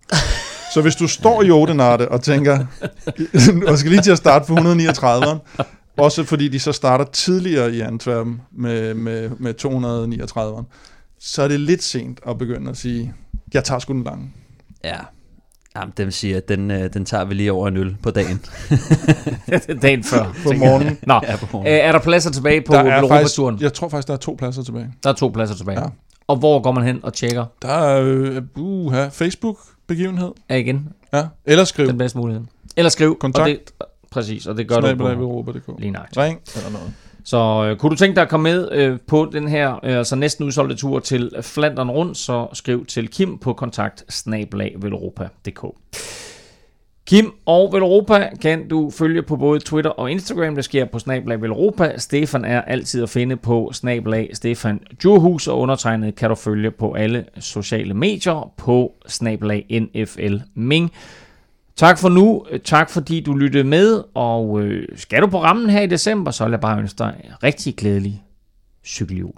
Så hvis du står i Odenarte og tænker, og skal lige til at starte på 139'eren, også fordi de så starter tidligere i Antwerpen med, med, med 239'eren, så er det lidt sent at begynde at sige, jeg tager sgu den lange. Ja. Jamen, den siger, at den, øh, den tager vi lige over en øl på dagen. Dagen før. På morgenen. Nå, Ja, på øh, morgenen. er der pladser tilbage på Der er faktisk, jeg tror faktisk, der er to pladser tilbage. Der er to pladser tilbage. Ja. Og hvor går man hen og tjekker Der er øh, uh, Facebook-begivenhed. af igen Ja. Eller skriv. den bedste mulighed? Eller skriv. Kontakt. Og det, præcis, og det gør du Snabelag på Europa.dk. lige nøjagtigt. Ring eller noget. Så øh, kunne du tænke dig at komme med øh, på den her øh, altså næsten udsolgte tur til Flandern rundt, så skriv til Kim på kontakt snablag.velropa.dk. Kim og Velropa kan du følge på både Twitter og Instagram. Det sker på snablag Velropa. Stefan er altid at finde på snablag Stefan Djurhus, og undertegnet kan du følge på alle sociale medier på snablag NFL Ming. Tak for nu. Tak fordi du lyttede med. Og øh, skal du på rammen her i december, så vil jeg bare ønske dig rigtig glædelig cykeljul.